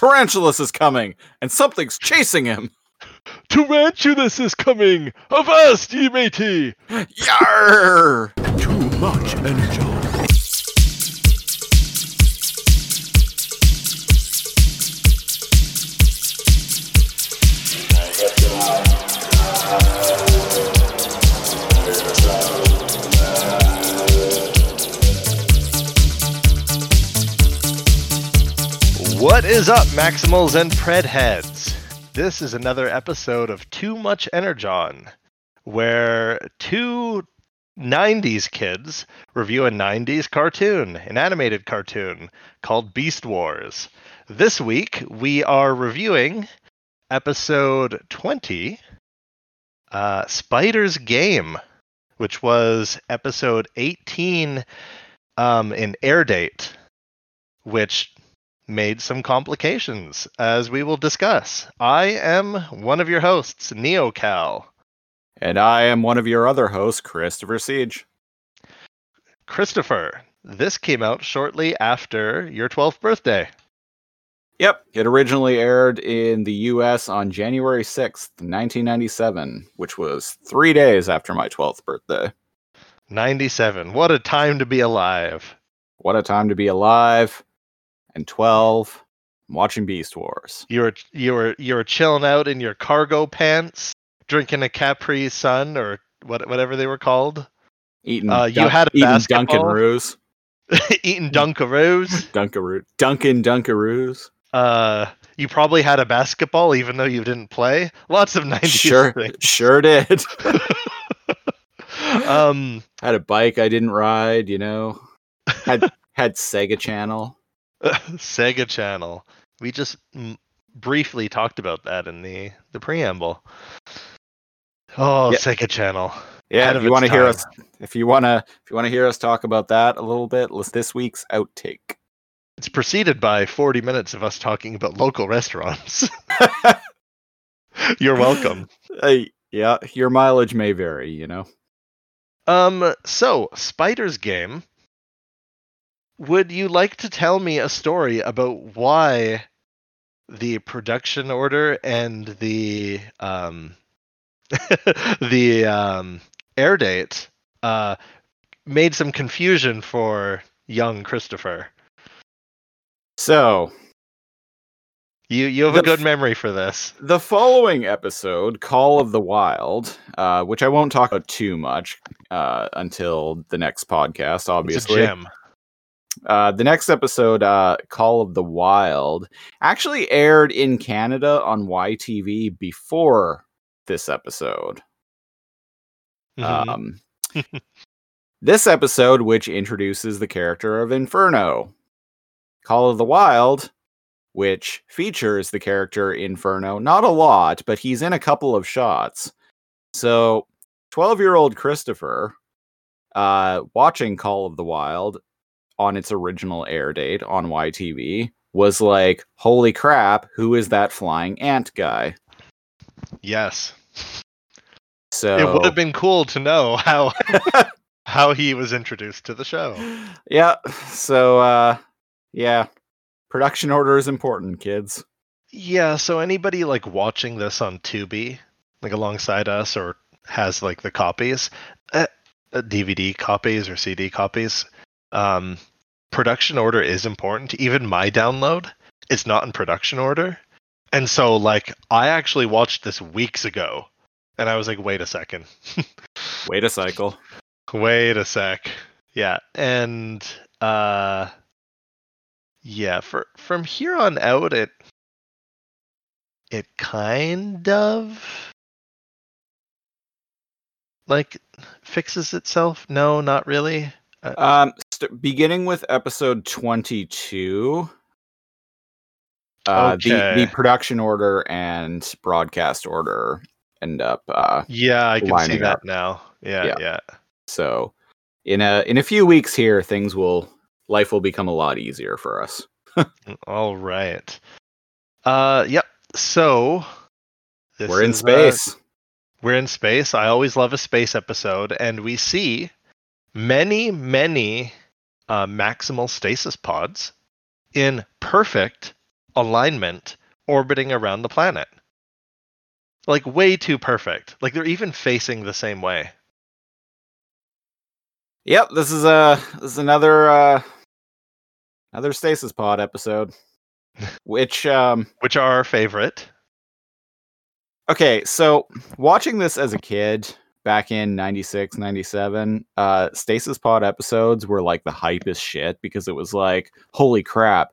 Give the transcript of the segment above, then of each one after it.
Tarantulas is coming, and something's chasing him. Tarantulas is coming! Avast, ye matey! Yarr! Too much energy. What is up, Maximals and Predheads? This is another episode of Too Much Energon, where two 90s kids review a 90s cartoon, an animated cartoon called Beast Wars. This week, we are reviewing episode 20, uh, Spider's Game, which was episode 18 um, in air date, which made some complications, as we will discuss. I am one of your hosts, NeoCal. And I am one of your other hosts, Christopher Siege. Christopher, this came out shortly after your 12th birthday. Yep, it originally aired in the US on January 6th, 1997, which was three days after my 12th birthday. 97. What a time to be alive. What a time to be alive. And 12, I'm watching Beast Wars. You were you were you were chilling out in your cargo pants, drinking a Capri Sun or what whatever they were called, Eating, Uh, you had a eating basketball? Dunkaroos. eating Dunkaroos. Dunkaroo. Dunkin' Dunkaroos. Uh, you probably had a basketball even though you didn't play. Lots of 90s Sure, things. sure did. Um, had a bike I didn't ride, you know. Had had Sega Channel. Sega Channel. We just mm, briefly talked about that in the the preamble. Oh, Yeah. Sega Channel. Yeah, if you want to hear us, if you want to, if you want to hear us talk about that a little bit, let's this week's outtake. It's preceded by 40 minutes of us talking about local restaurants. You're welcome. Hey, yeah, your mileage may vary, you know. Um, so Spider's Game. Would you like to tell me a story about why the production order and the um the um air date uh made some confusion for young Christopher? So You you have a good memory for this. the following episode, Call of the Wild, uh, which I won't talk about too much uh, until the next podcast, It's a obviously. gem. Uh, the next episode, uh, Call of the Wild, actually aired in Canada on YTV before this episode. Mhm. Um, this episode, which introduces the character of Inferno, Call of the Wild, which features the character Inferno, not a lot, but he's in a couple of shots. So, 12 year old Christopher, uh, watching Call of the Wild on its original air date on YTV, was like, holy crap, who is that flying ant guy? yes. So, It would have been cool to know how how he was introduced to the show. yeah so uh yeah production order is important kids Yeah, so anybody like watching this on Tubi, like alongside us, or has like the copies, uh, uh, DVD copies or CD copies, um, production order is important. Even my download, it's not in production order, and so like I actually watched this weeks ago, and I was like, wait a second, wait a cycle wait a sec, yeah, and uh, yeah, for from here on out, it it kind of like fixes itself. No, not really. um st- beginning with episode 22 uh the, Okay. the production order and broadcast order end up uh Yeah, I can see that up. now. Yeah, Yeah. yeah. so in a in a few weeks here things will life will become a lot easier for us All right. Uh, yep. So we're in uh, space we're in space. I always love a space episode, and we see many, many uh, maximal stasis pods in perfect alignment orbiting around the planet. Like way too perfect. Like they're even facing the same way. Yep, this is a this is another uh another stasis pod episode. Which um Which are our favorite. okay, so watching this as a kid back in 96, 97, uh stasis pod episodes were like the hype as shit because it was like, holy crap,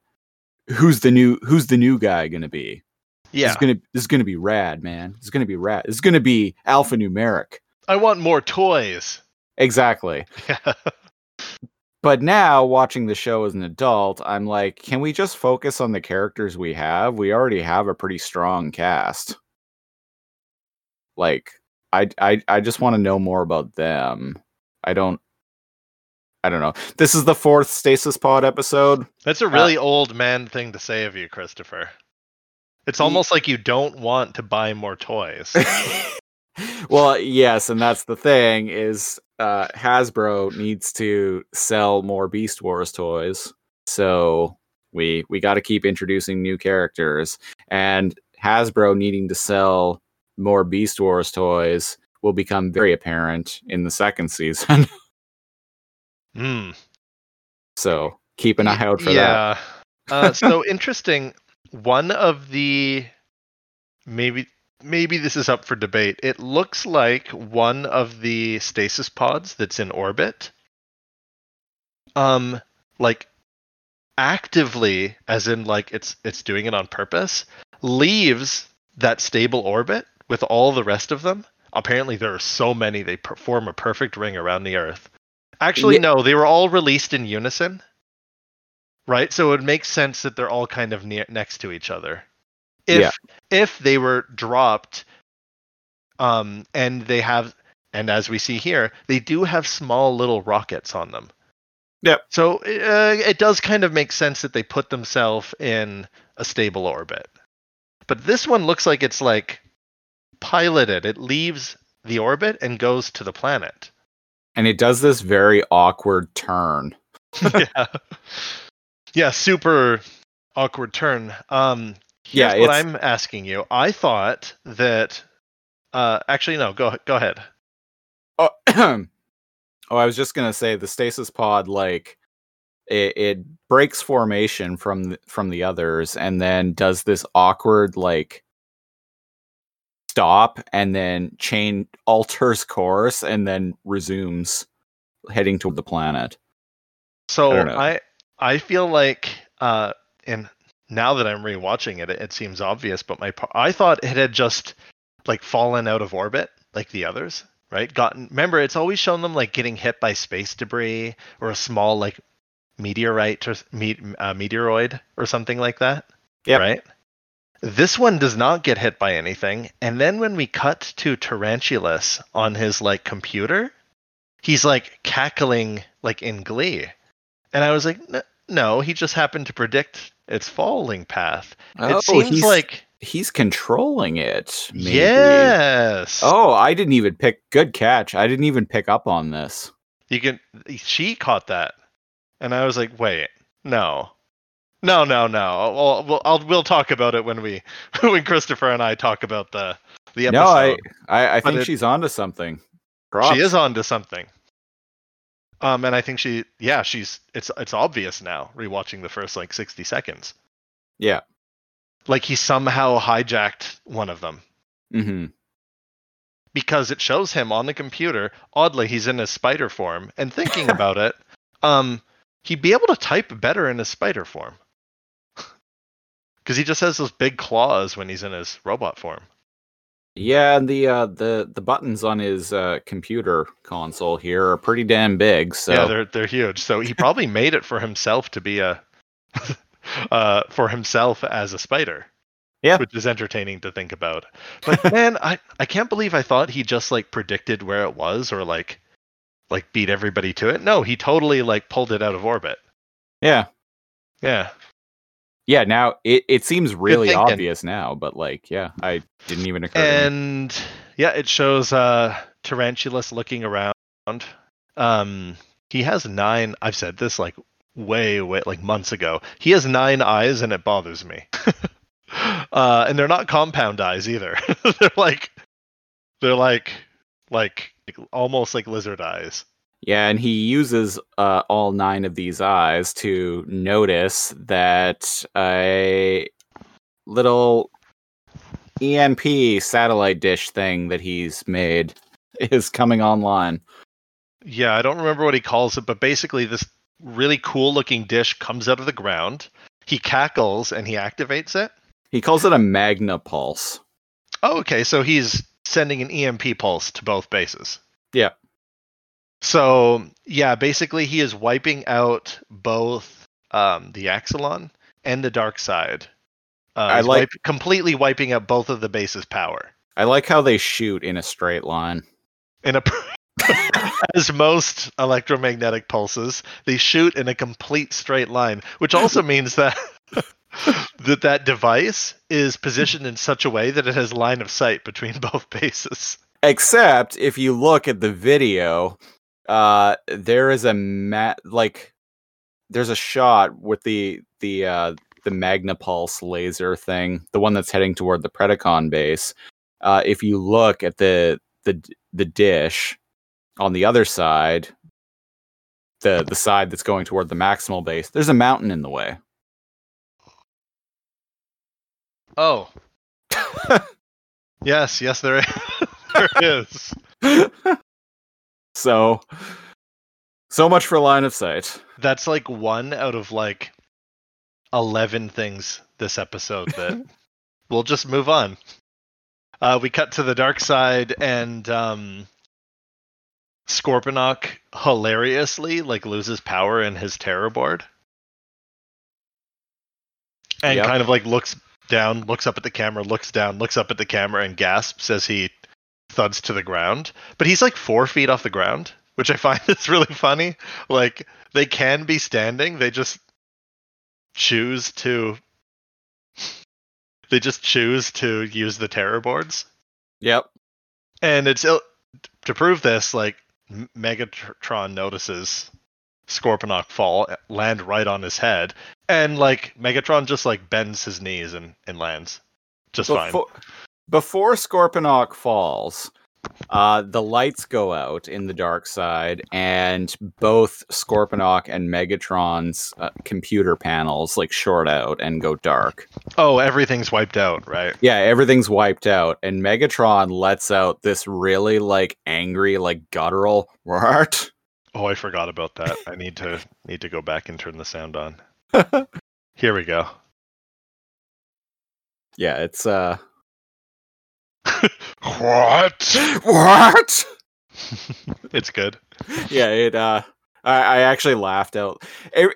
who's the new who's the new guy gonna be? Yeah. it's gonna this is gonna be rad, man. It's gonna be rad. It's gonna be alphanumeric. I want more toys. Exactly. Yeah. But now watching the show as an adult, I'm like, can we just focus on the characters we have? We already have a pretty strong cast. Like, I I I just want to know more about them. I don't I don't know. This is the fourth Stasis Pod episode. That's a really old man thing to say of you, Christopher. It's almost like you don't want to buy more toys. well, yes, and that's the thing is uh Hasbro needs to sell more Beast Wars toys. So we we got to keep introducing new characters and Hasbro needing to sell more Beast Wars toys will become very apparent in the second season. Hmm. so keep an eye out for that. yeah. uh, so interesting. One of the maybe maybe this is up for debate. It looks like one of the stasis pods that's in orbit, um, like actively, as in like it's it's doing it on purpose, leaves that stable orbit with all the rest of them. Apparently, there are so many they form a perfect ring around the Earth. Actually, Ye- no, they were all released in unison right? So it makes sense that they're all kind of near next to each other. If Yeah. if they were dropped, um, and they have, and as we see here, they do have small little rockets on them. Yep. So uh, it does kind of make sense that they put themselves in a stable orbit. But this one looks like it's like piloted. It leaves the orbit and goes to the planet. And it does this very awkward turn. yeah. Yeah, super awkward turn. Um Yeah, what I'm asking you. I thought that uh actually no, go go ahead. Oh, oh, I was just gonna say the stasis pod like it, it breaks formation from from the others and then does this awkward like stop and then chain alters course and then resumes heading toward the planet. So I. I I feel like uh and now that I'm rewatching it, it, it seems obvious, but my I thought it had just like fallen out of orbit like the others, right? Gotten remember it's always shown them like getting hit by space debris or a small like meteorite or me, uh, meteoroid or something like that. Yeah. Right? This one does not get hit by anything. And then when we cut to Tarantulas on his like computer, he's like cackling like in glee. And I was like, "N- no, he just happened to predict its falling path. it oh, seems Oh, he's, like he's controlling it. Maybe. yes. Oh, I didn't even pick. Good catch. I didn't even pick up on this. You can she caught that. And I was like, "Wait. No. No, no, no. Well, we'll I'll, we'll talk about it when we when Christopher and I talk about the the episode. No, I I, I think it- she's onto something. Props. She is onto something. Um, and I think she, yeah, she's. It's it's obvious now. Rewatching the first like sixty seconds, Yeah. like he somehow hijacked one of them Mm-hmm. because it shows him on the computer. Oddly, he's in his spider form, and thinking about it, um, he'd be able to type better in his spider form because he just has those big claws when he's in his robot form. Yeah, and the uh, the the buttons on his uh, computer console here are pretty damn big. So Yeah, they're they're huge. So he probably made it for himself to be a uh for himself as a spider. Yeah. Which is entertaining to think about. But man, I I can't believe I thought he just like predicted where it was or like like beat everybody to it. No, he totally like pulled it out of orbit. yeah, Yeah. Yeah. Now it, it seems really obvious now, but like, yeah, I didn't even occur. to me. And yeah, it shows uh Tarantulas looking around. Um he has nine I've said this like way, way like months ago. He has nine eyes, and it bothers me. uh, and they're not compound eyes either. they're like, they're like, like, like almost like lizard eyes. Yeah, and he uses uh, all nine of these eyes to notice that a little EMP satellite dish thing that he's made is coming online. Yeah, I don't remember what he calls it, but basically, this really cool looking dish comes out of the ground. He cackles and he activates it. He calls it a Magna Pulse. Oh, okay. So he's sending an EMP pulse to both bases. Yeah. So yeah, basically he is wiping out both um, the Axalon and the Dark Side. Uh, I like- wipe- completely wiping out both of the base's power. I like how they shoot in a straight line. In a as most electromagnetic pulses, they shoot in a complete straight line, which also means that that that device is positioned in such a way that it has line of sight between both bases. Except if you look at the video, uh, there is a ma- like there's a shot with the the uh, the Magna Pulse laser thing, the one that's heading toward the Predacon base. Uh, if you look at the the the dish on the other side, the the side that's going toward the maximal base, there's a mountain in the way. Oh. yes, yes, there is. there is. so so much for line of sight. That's like one out of like 11 things this episode that we'll just move on. Uh, we cut to the dark side and um, Scorponok hilariously like loses power in his terror board. And Yep. kind of like looks down, looks up at the camera, looks down, looks up at the camera and gasps as he thuds to the ground. But he's like four feet off the ground, which I find is really funny. Like they can be standing, they just choose to they just choose to use the terror boards. Yep. And it's to prove this, like Megatron notices Scorponok fall, eh, land right on his head, and like Megatron just like bends his knees and, and lands just fine. Before, Scorponok falls, uh, the lights go out in the dark side, and both Scorponok and Megatron's uh, computer panels like short out and go dark. Oh, everything's wiped out, right? Yeah, everything's wiped out, and Megatron lets out this really like angry, like guttural what? Oh, I forgot about that. I need to need to go back and turn the sound on. Here we go. Yeah, it's uh What? what? it's good. yeah, it uh I, I actually laughed out. Every,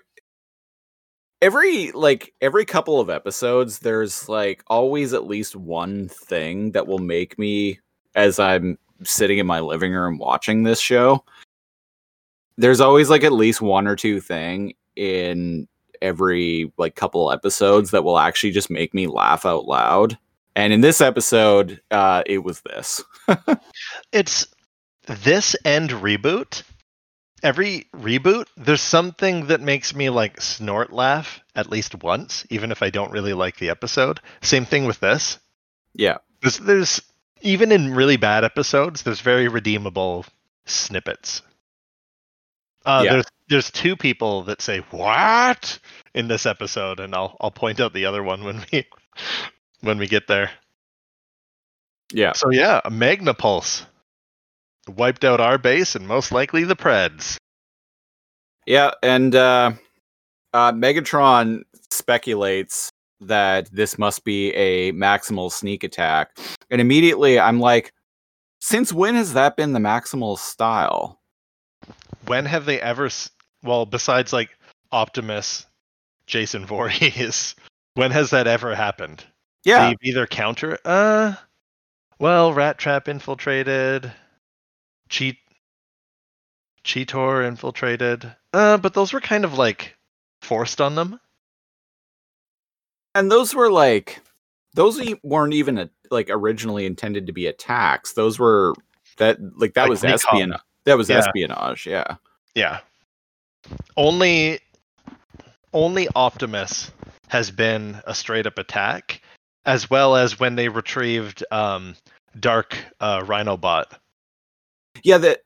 every like every couple of episodes there's like always at least one thing that will make me as I'm sitting in my living room watching this show. There's always like at least one or two thing in every like couple episodes that will actually just make me laugh out loud. And in this episode, uh it was this. It's this end reboot. Every reboot, there's something that makes me like snort laugh at least once, even if I don't really like the episode. Same thing with this. Yeah. There's, there's even in really bad episodes, there's very redeemable snippets. Uh, Yeah. There's there's two people that say what in this episode, and I'll I'll point out the other one when we when we get there. Yeah. So yeah, a Magna Pulse wiped out our base and most likely the Preds. Yeah, and uh, uh, Megatron speculates that this must be a maximal sneak attack, and immediately I'm like, since when has that been the maximal style? When have they ever? s- Well, besides like Optimus, Jason Voorhees, when has that ever happened? Yeah, They've either counter. Uh, well, Rat Trap infiltrated, Cheat, Cheetor infiltrated. Uh, but those were kind of like forced on them. and those were like, those e- weren't even a, like originally intended to be attacks. Those were that like that Like was recon. espionage. That was Yeah. espionage. Yeah. Yeah. Only only Optimus has been a straight up attack, as well as when they retrieved um, Dark uh, Rhinobot. Yeah, the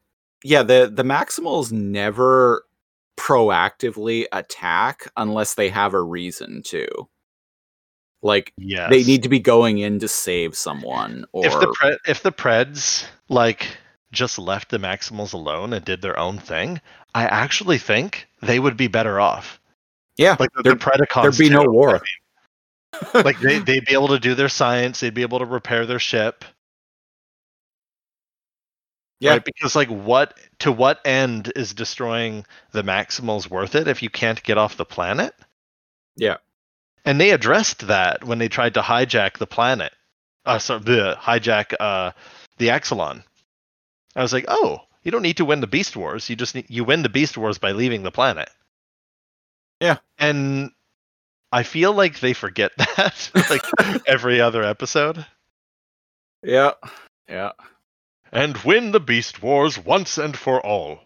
yeah the the Maximals never proactively attack unless they have a reason to. Like Yes. they need to be going in to save someone, or if the pre- if the Preds like just left the Maximals alone and did their own thing, I actually think they would be better off. yeah, Like the, the Predacons. there'd be no war. I mean. Like they they'd be able to do their science. They'd be able to repair their ship. Yeah. Right? Because like what to what end is destroying the Maximals worth it if you can't get off the planet? Yeah. And they addressed that when they tried to hijack the planet. Uh so the hijack uh the Axalon. I was like, "Oh, you don't need to win the Beast Wars. You just need you win the Beast Wars by leaving the planet." Yeah. And I feel like they forget that like every other episode. yeah, yeah. And win the Beast Wars once and for all.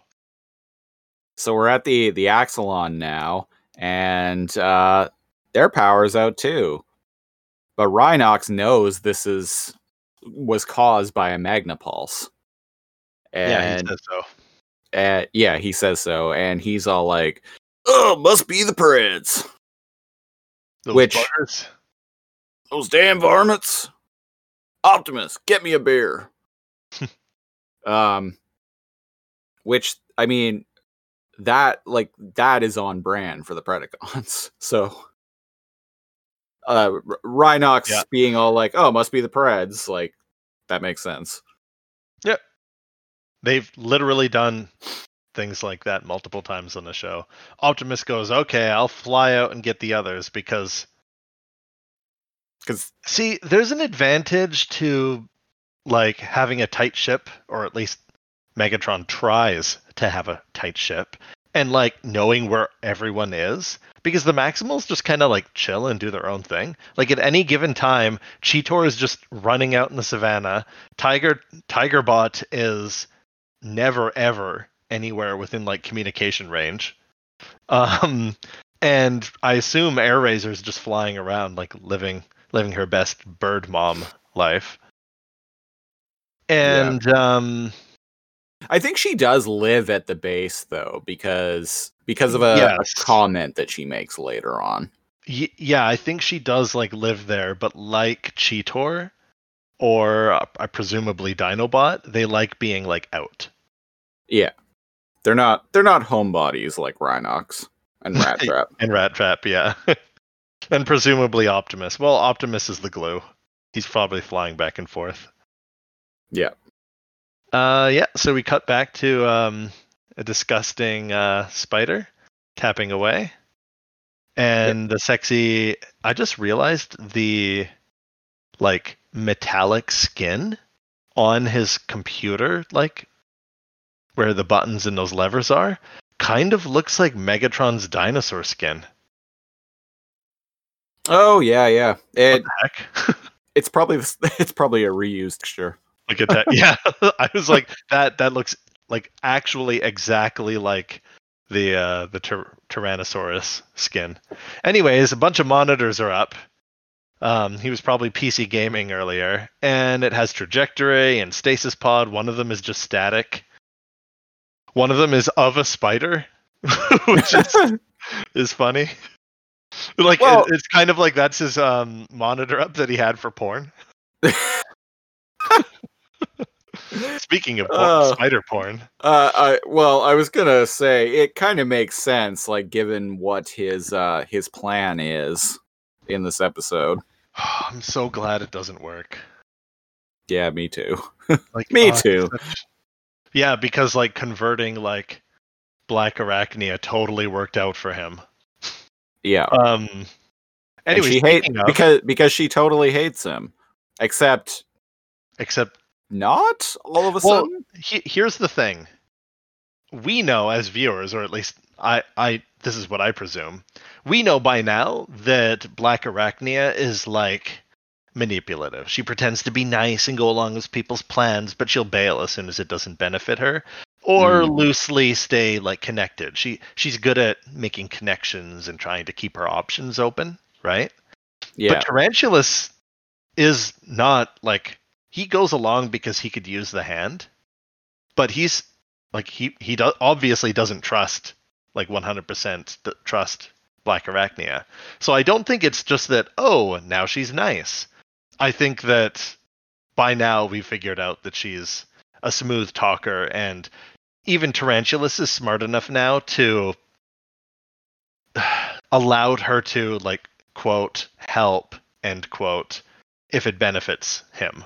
So we're at the the Axalon now, and uh, their power's out too. But Rhinox knows this is was caused by a Magnapulse. yeah, And he says so. uh, yeah, he says so, and he's all like, "Oh, must be the Preds. Those which- buggers. Those damn varmints. Optimus, get me a beer." um, which I mean, that like that is on brand for the Predacons. So, uh, Rhinox Yeah. being all like, "Oh, must be the Preds," like that makes sense. Yep. They've literally done things like that multiple times on the show. Optimus goes, "Okay, I'll fly out and get the others because Because see, there's an advantage to like having a tight ship or at least Megatron tries to have a tight ship and like knowing where everyone is because the Maximals just kind of like chill and do their own thing. Like at any given time, Cheetor is just running out in the savannah. Tiger Tigerbot is never ever anywhere within like communication range. Um and I assume Airazor's just flying around like living living her best bird mom life. And um I think she does live at the base though, because because of a, a Yes. comment that she makes later on. Y- yeah, I think she does like live there, but like Cheetor or uh, presumably Dinobot, they like being like out. Yeah, they're not they're not homebodies like Rhinox and Rat Trap. And Rat Trap, yeah. and presumably Optimus. Well, Optimus is the glue. He's probably flying back and forth. Yeah. Uh yeah, so we cut back to um a disgusting uh spider tapping away. And the sexy I just realized the like metallic skin on his computer like where the buttons and those levers are kind of looks like Megatron's dinosaur skin. Oh yeah, yeah. It Heck. it's probably it's probably a reused texture. Look at that. Yeah. I was like that that looks like actually exactly like the uh the tyr- Tyrannosaurus skin. Anyways, a bunch of monitors are up. Um he was probably PC gaming earlier and it has trajectory and stasis pod. One of them is just static. One of them is of a spider, which is is funny. Like it- it's kind of like that's his um monitor up that he had for porn. Speaking of porn, Oh. spider porn, Uh, I well, I was gonna say it kind of makes sense, like given what his uh his plan is in this episode. I'm so glad it doesn't work. Yeah, me too. Like Me it's too. such- Yeah, because like converting like Black Arachnia totally worked out for him. Yeah, Um. Anyway, she hate of, because because she totally hates him, except except not all of a Well, sudden. he, here's the thing. We know as viewers, or at least I, I, this is what I presume. We know by now that Black Arachnia is like manipulative. She pretends to be nice and go along with people's plans, but she'll bail as soon as it doesn't benefit her. or Mm. loosely stay like connected. She she's good at making connections and trying to keep her options open, right? Yeah. But Tarantulas is not like he goes along because he could use the hand, but he's like he he do, obviously doesn't trust like 100% th- trust Black Arachnia. So I don't think it's just that oh now she's nice. I think that by now we figured out that she's a smooth talker and even Tarantulas is smart enough now to allowed her to like quote help end quote if it benefits him.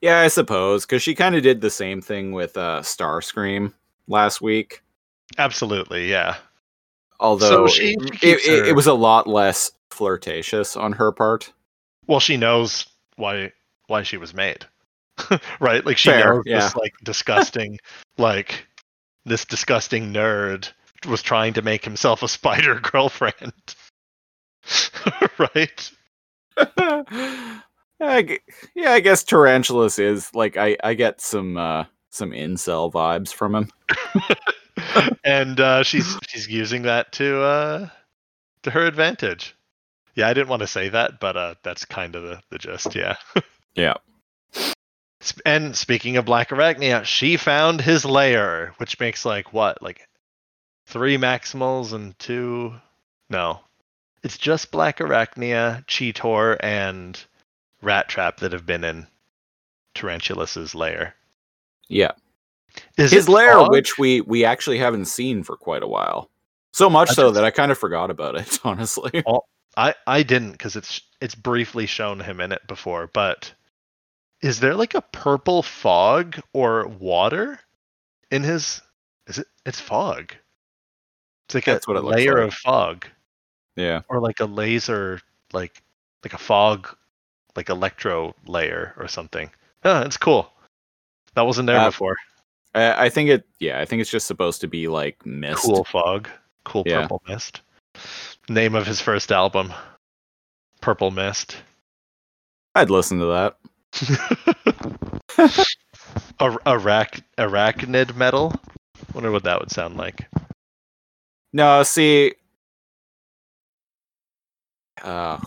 Yeah, I suppose because she kind of did the same thing with uh, Starscream last week. Absolutely, yeah. Although she- it, she it- it was a lot less flirtatious on her part. Well, she knows why why she was made. right? Like she Fair, knows yeah. this like disgusting like this disgusting nerd was trying to make himself a spider girlfriend. right? I yeah, I guess Tarantulas is like I I get some uh some incel vibes from him. and uh, she's she's using that to uh, to her advantage. Yeah, I didn't want to say that, but uh, that's kind of the, the gist. Yeah. Yeah. And speaking of Black Arachnia, she found his lair, which makes like what, like three Maximals and two. No, it's just Black Arachnia, Cheetor, and Rat Trap that have been in Tarantulas's lair. Yeah. Is His lair, which we we actually haven't seen for quite a while. So much I so just- that I kind of forgot about it, honestly. I I didn't because it's it's briefly shown him in it before, but is there like a purple fog or water in his? Is it? It's fog. It's like That's a what it layer like. of fog, Yeah. or like a laser, like like a fog, like electro layer or something. Ah, it's cool. That wasn't there Uh, before. I, I think it yeah, I think it's just supposed to be like mist. Cool fog, cool Yeah. purple mist. Name of his first album, Purple Mist. I'd listen to that. Ar- arach- arachnid metal. Wonder what that would sound like. No, see uh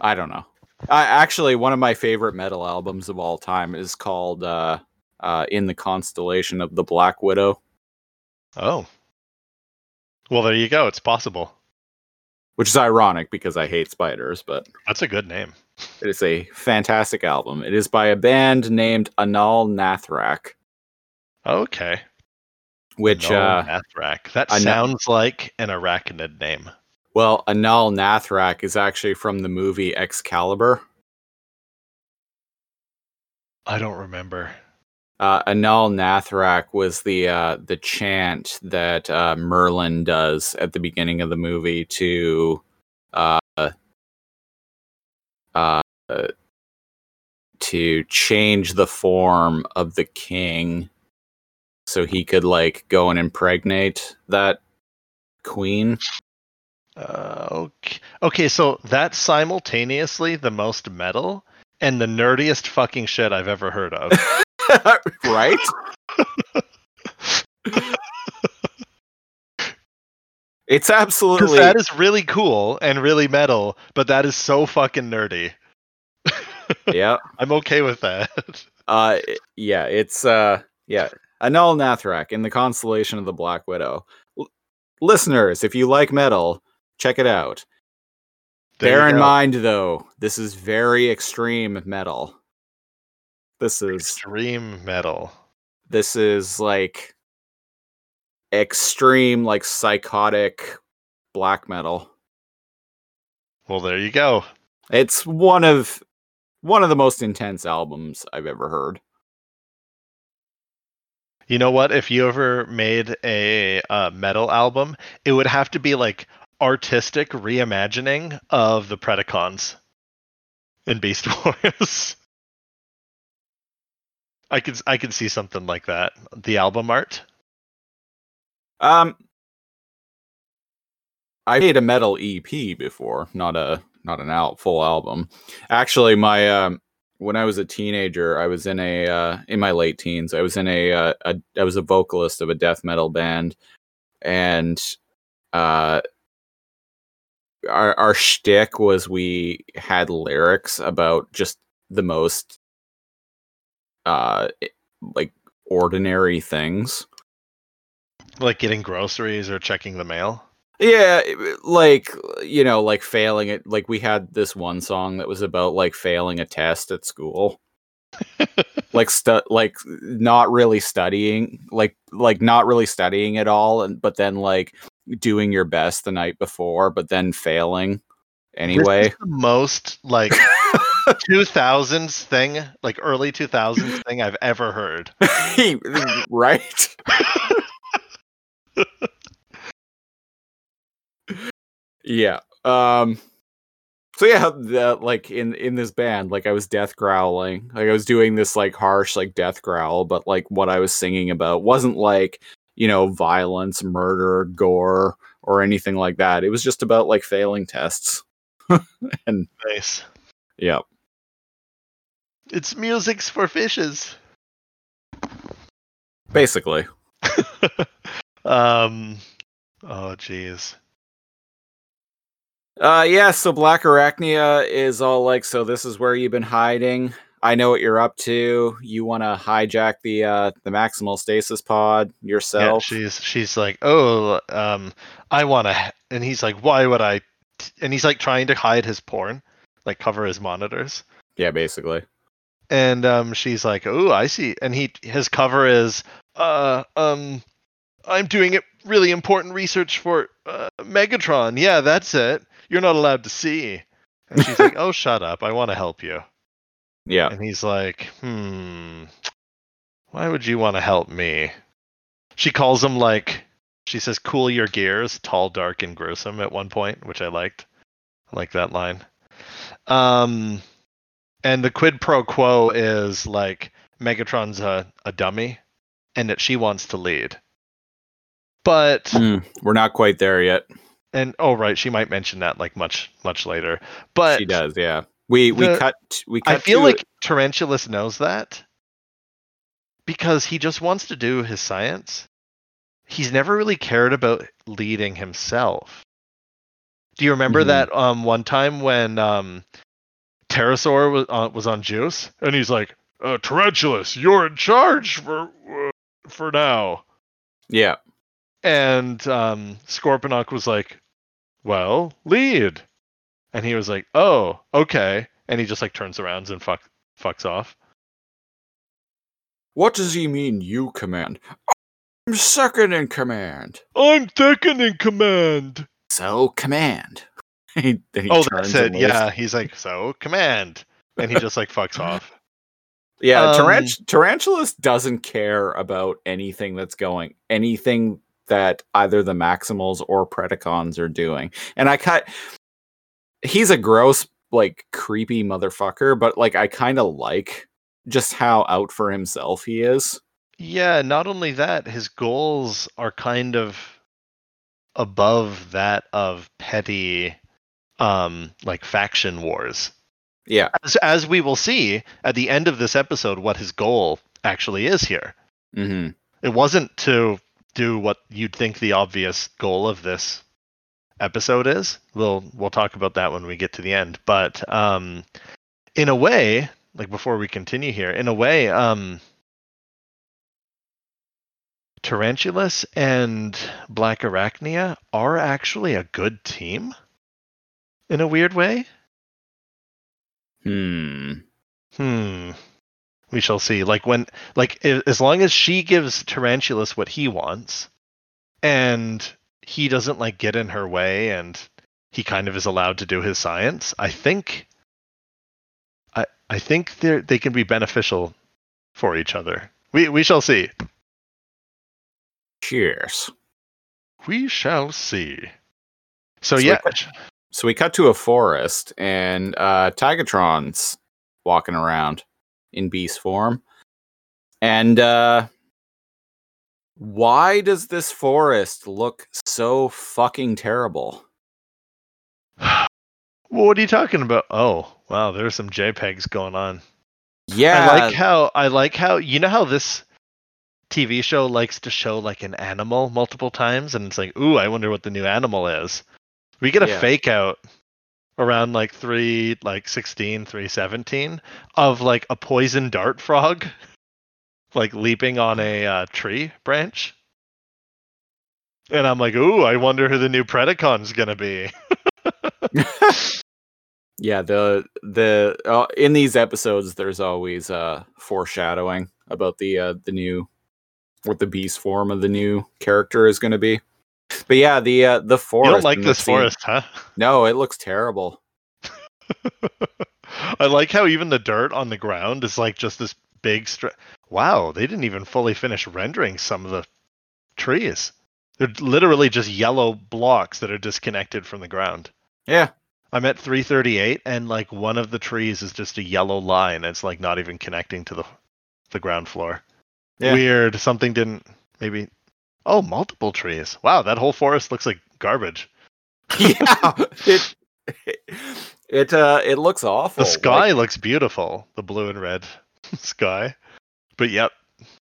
I don't know. I actually one of my favorite metal albums of all time is called uh uh In the Constellation of the Black Widow, Oh. Well, there you go. It's possible. which is ironic because I hate spiders, but That's a good name. it is a fantastic album. It is by a band named Anaal Nathrakh, Okay. which No, uh Nathrakh. That sounds like an arachnid name. well, Anaal Nathrakh is actually from the movie Excalibur. I don't remember. Uh, Anaal Nathrakh was the uh, the chant that uh, Merlin does at the beginning of the movie to uh, uh, to change the form of the king, so he could like go and impregnate that queen. Uh, okay. Okay, so that's simultaneously the most metal and the nerdiest fucking shit I've ever heard of. right? it's absolutely that is really cool and really metal, but that is so fucking nerdy. yeah. I'm okay with that. Uh, yeah, it's uh, yeah, Anaal Nathrakh in the constellation of the Black Widow. L- listeners, if you like metal, check it out. There Bear in go. mind, though, this is very extreme metal. This is extreme metal. this is like extreme, like psychotic black metal. Well, there you go. It's one of one of the most intense albums I've ever heard. You know what? If you ever made a uh, metal album, it would have to be like artistic reimagining of the Predacons in Beast Wars. I could I could see something like that. The album art. Um, I made a metal EP before, not a not an out full album. Actually, my um, when I was a teenager, I was in a uh, in my late teens. I was in a, uh, a I was a vocalist of a death metal band, and uh, our our shtick was we had lyrics about just the most uh like ordinary things. Like getting groceries or checking the mail. Yeah, like you know, like failing it. Like we had this one song that was about like failing a test at school, like stu- like not really studying, like like not really studying at all, and but then like doing your best the night before, but then failing anyway. most like 2000s thing, like early 2000s thing I've ever heard. right? yeah. Um so yeah, the, like in in this band, like I was death growling. Like I was doing this like harsh like death growl, but like what I was singing about wasn't like, you know, violence, murder, gore or anything like that. It was just about like failing tests. and Nice. yeah. It's music's for fishes. Basically. um oh jeez. Uh yeah, so Black Arachnia is all like, so this is where you've been hiding. I know what you're up to. You want to hijack the uh the maximal stasis pod yourself. Yeah, she's she's like, "Oh, um I want to." And he's like, "Why would I?" And he's like trying to hide his porn, like cover his monitors. yeah, basically. And um she's like, "Oh, I see." And he his cover is uh um I'm doing it really important research for uh, Megatron. Yeah, that's it. You're not allowed to see. And she's like, "Oh, shut up. I want to help you." Yeah. And he's like, "Hmm. Why would you want to help me?" She calls him like she says, "Cool your gears, tall, dark, and gruesome." At one point, which I liked. I like that line. Um, and the quid pro quo is like Megatron's a, a dummy, and that she wants to lead. But Mm, we're not quite there yet. and oh right, she might mention that like much much later. But she does, yeah. We we the- cut we cut I feel to- like Tarantulas knows that because he just wants to do his science. He's never really cared about leading himself. Do you remember Mhm. that um one time when um Terrorsaur was uh, was on Juice and he's like, uh, "Tarantulas, you're in charge for uh, for now." Yeah. And um Scorponok was like, "Well, lead." And he was like, "Oh, okay." And he just like turns around and fuck fucks off. What does he mean you command? I'm second in command. I'm second in command. So command. he, he oh, that's it. Yeah, he's like, "So, command." And he just like fucks off. Yeah, Um, Tarant- Tarantulas doesn't care about anything that's going, anything that either the Maximals or Predacons are doing. And I cut. He's a gross, like creepy motherfucker, but like I kind of like just how out for himself he is. Yeah, not only that, his goals are kind of above that of petty um like faction wars. Yeah, As, as we will see at the end of this episode what his goal actually is here. hmm It wasn't to do what you'd think the obvious goal of this episode is. We'll we'll talk about that when we get to the end. But um in a way, like before we continue here, in a way, um Tarantulas and Black Arachnia are actually a good team in a weird way. Hmm. Hmm. We shall see. Like when, like as long as she gives Tarantulas what he wants, and he doesn't like get in her way, and he kind of is allowed to do his science. I think. I I think they they can be beneficial for each other. We we shall see. Cheers. We shall see. So So yeah, we- So we cut to a forest, and uh, Tigatron's walking around in beast form. And uh, why does this forest look so fucking terrible? what are you talking about? Oh, wow, there's some JPEGs going on. Yeah, I like how I like how you know how this TV show likes to show like an animal multiple times, and it's like, ooh, I wonder what the new animal is. We get a Yeah. fake out around like three, like 16, 317 of like a poison dart frog, like leaping on a uh, tree branch. And I'm like, ooh, I wonder who the new Predacon's gonna be. yeah. The the uh, in these episodes, there's always uh foreshadowing about the uh the new what the beast form of the new character is going to be. But yeah, the uh the forest. You don't like this scene- forest, huh? No, it looks terrible. I like how even the dirt on the ground is like just this big str Wow, they didn't even fully finish rendering some of the trees. They're literally just yellow blocks that are disconnected from the ground. Yeah, I'm at 338 and like one of the trees is just a yellow line. It's like not even connecting to the the ground floor. Yeah. Weird. Something didn't maybe Oh, multiple trees. Wow, that whole forest looks like garbage. yeah. It it uh it looks awful. The sky Like, looks beautiful, the blue and red sky. But yep,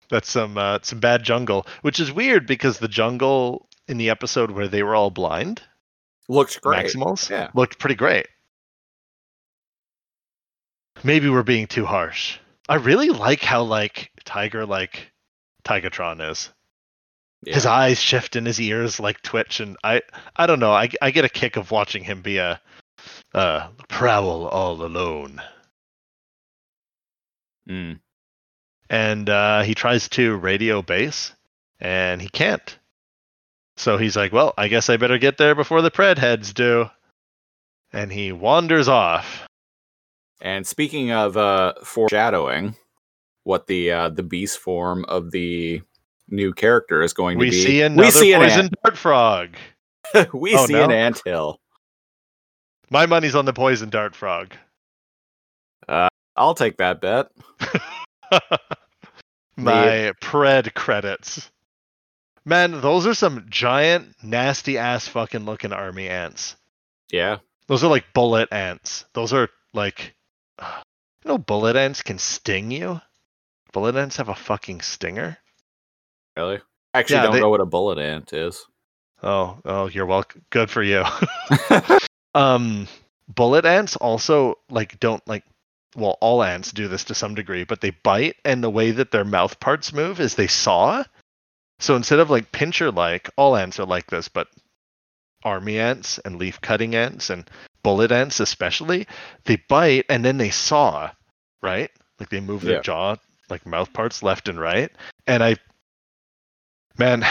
that's some uh, some bad jungle, which is weird because the jungle in the episode where they were all blind, looks great. Maximals, Yeah. looked pretty great. Maybe we're being too harsh. I really like how like Tiger like Tigatron is. His eyes shift and his ears like twitch, and I I don't know. I I get a kick of watching him be a uh prowl all alone. Mm. and uh, he tries to radio base, and he can't. So he's like, "Well, I guess I better get there before the pred heads do." And he wanders off. And speaking of uh foreshadowing, what the uh the beast form of the new character is going We to be. see another we see an poison dart frog. we Oh, see an no? anthill. My money's on the poison dart frog. Uh, I'll take that bet. My pred credits. Man, those are some giant, nasty ass fucking looking army ants. Yeah. Those are like bullet ants. Those are like, you know, bullet ants can sting you. Bullet ants have a fucking stinger. Really? I actually Yeah, don't they- know what a bullet ant is. Oh, oh, you're welcome. Good for you. um, bullet ants also like don't like. Well, all ants do this to some degree, but they bite, and the way that their mouth parts move is they saw. So instead of like pincher like, all ants are like this, but army ants and leaf cutting ants and bullet ants especially, they bite and then they saw, right? Like they move their Yeah. jaw, like mouth parts left and right. And I, man,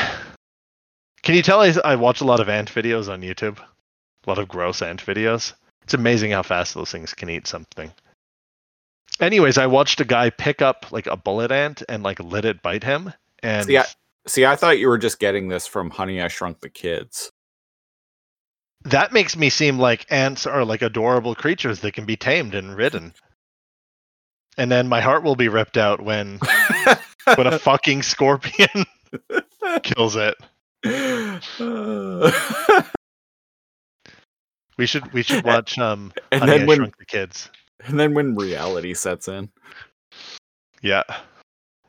can you tell I, I watch a lot of ant videos on YouTube? A lot of gross ant videos. It's amazing how fast those things can eat something. Anyways, I watched a guy pick up like a bullet ant and like let it bite him. And See, I- See, I thought you were just getting this from Honey I Shrunk the Kids. that makes me seem like ants are like adorable creatures that can be tamed and ridden. And then my heart will be ripped out when when a fucking scorpion kills it. We should we should watch um and Honey, then I when Shrunk the Kids. and then when reality sets in. Yeah.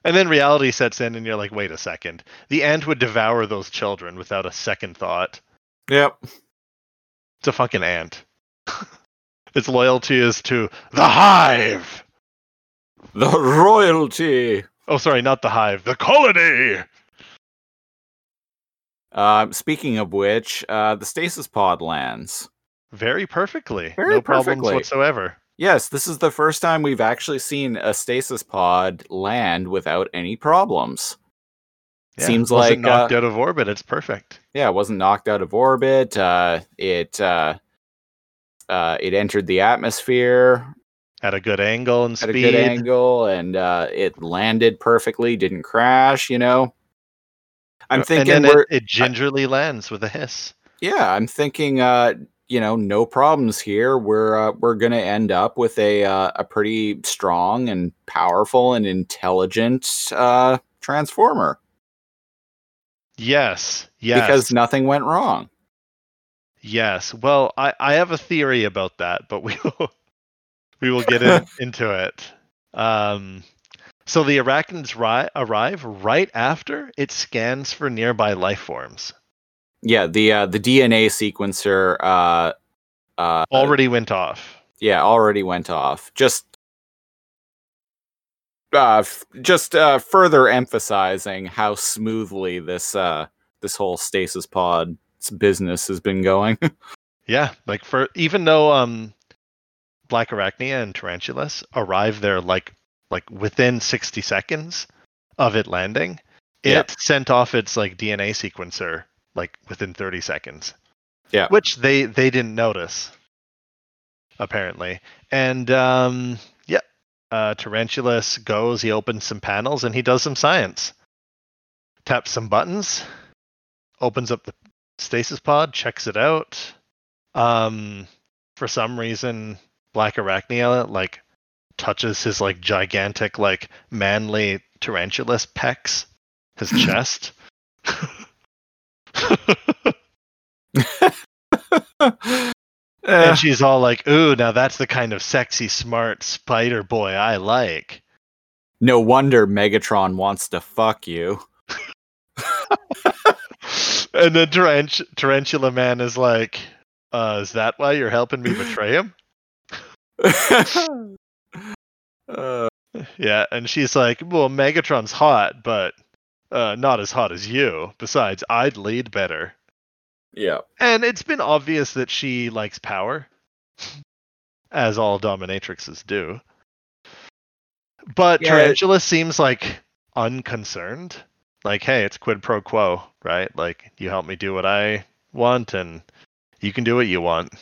And then reality sets in and you're like, wait a second. The ant would devour those children without a second thought. Yep. It's a fucking ant. its loyalty is to the hive. The royalty. Oh, sorry, not the hive. The colony. Um, speaking of which, uh, the stasis pod lands. Very perfectly. Very no problems perfectly. whatsoever. Yes, this is the first time we've actually seen a stasis pod land without any problems. Yeah, Seems wasn't like, uh, knocked out of orbit. It's perfect. Yeah, it wasn't knocked out of orbit. Uh, it uh, uh, it entered the atmosphere At a good angle and speed. at a good angle, and uh, it landed perfectly. Didn't crash. You know. I'm thinking it, it gingerly lands with a hiss. yeah. I'm thinking uh, you know, no problems here. We're uh, we're gonna end up with a uh, a pretty strong and powerful and intelligent uh, transformer Yes. Yes. because nothing went wrong. Yes. Well, I, I have a theory about that, but we will we will get in, into it. Um, so the arachnids ri- arrive right after it scans for nearby life forms. Yeah, the uh, the DNA sequencer uh, uh, Already went off. yeah already went off. Just uh, f- just uh, further emphasizing how smoothly this uh, this whole stasis pod business has been going. Yeah, like for even though um Black Arachnia and Tarantulas arrive there like like within 60 seconds of it landing, Yeah. it sent off its like DNA sequencer like within 30 seconds. Yeah. Which they they didn't notice apparently. And um yeah, uh Tarantulas goes, he opens some panels and he does some science. Taps some buttons, opens up the stasis pod, checks it out. Um, for some reason, Black Arachnia like touches his like gigantic, like manly tarantulas pecs, his chest. Eh, and she's all like, "Ooh, now that's the kind of sexy, smart spider boy I like." no wonder Megatron wants to fuck you. and then Tarant- Tarantula Man is like, uh, "Is that why you're helping me betray him?" Uh, Yeah, and she's like, "Well, Megatron's hot, but uh, not as hot as you. Besides, I'd lead better." yeah. And it's been obvious that she likes power, as all dominatrixes do. But Yeah. Tarantula seems like unconcerned. Like, hey, it's quid pro quo, right? Like, you help me do what I want, and you can do what you want.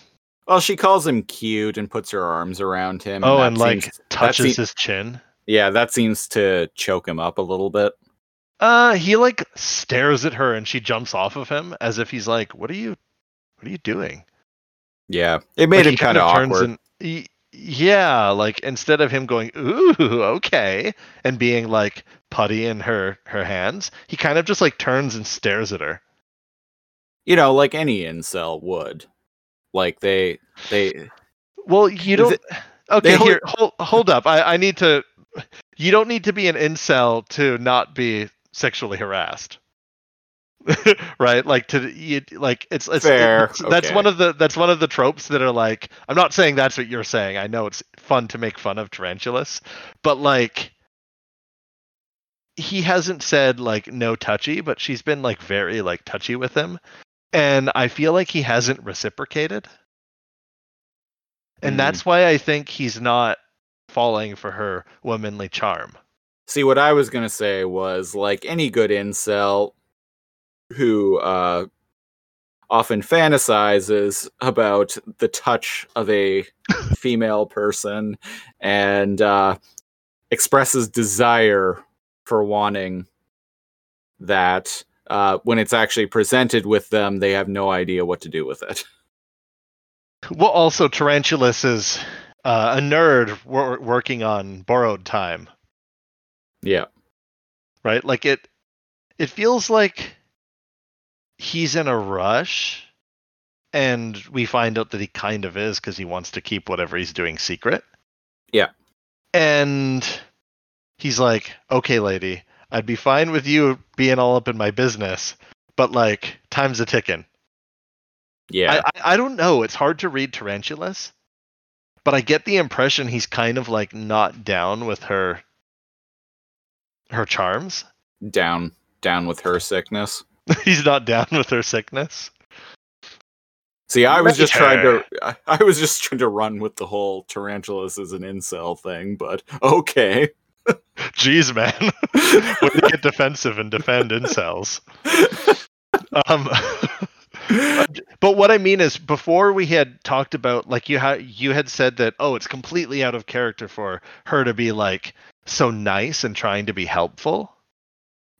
Well, she calls him cute and puts her arms around him. oh, that and like seems- touches se- his chin. yeah, that seems to choke him up a little bit. Uh, he like stares at her, and she jumps off of him as if he's like, "What are you, what are you doing?" Yeah, it made Like, him kind of awkward. and- y- yeah, like instead of him going ooh okay and being like putty in her her hands, he kind of just like turns and stares at her. You know, like any incel would. Like they, they. Well, you don't. it- okay, only- here, hold, hold up. I I need to. You don't need to be an incel to not be sexually harassed. right like to you like it's it's, Fair, it's- that's one of the that's one of the tropes that are like i'm not saying that's what you're saying i know it's fun to make fun of tarantulas but like he hasn't said like no touchy but she's been like very like touchy with him and i feel like he hasn't reciprocated and Hmm. that's why i think he's not falling for her womanly charm See, what I was gonna say was like any good incel who uh, often fantasizes about the touch of a female person and uh, expresses desire for wanting that. Uh, when it's actually presented with them, they have no idea what to do with it. well also tarantulas is uh, a nerd wor- working on borrowed time Yeah. right? Like it it feels like he's in a rush and we find out that he kind of is because he wants to keep whatever he's doing secret. Yeah. And he's like, "Okay, lady, I'd be fine with you being all up in my business, but like time's a ticking." Yeah. I, I I don't know. It's hard to read tarantulas, but I get the impression he's kind of like not down with her her charms. down, down with her sickness. he's not down with her sickness. See, I was just trying to I, was just trying to run with the whole tarantulas as an incel thing, but okay. Jeez, man. when they get defensive and defend incels. Um, but what I mean is, before we had talked about, like you had you had said that, oh, it's completely out of character for her to be like so nice and trying to be helpful.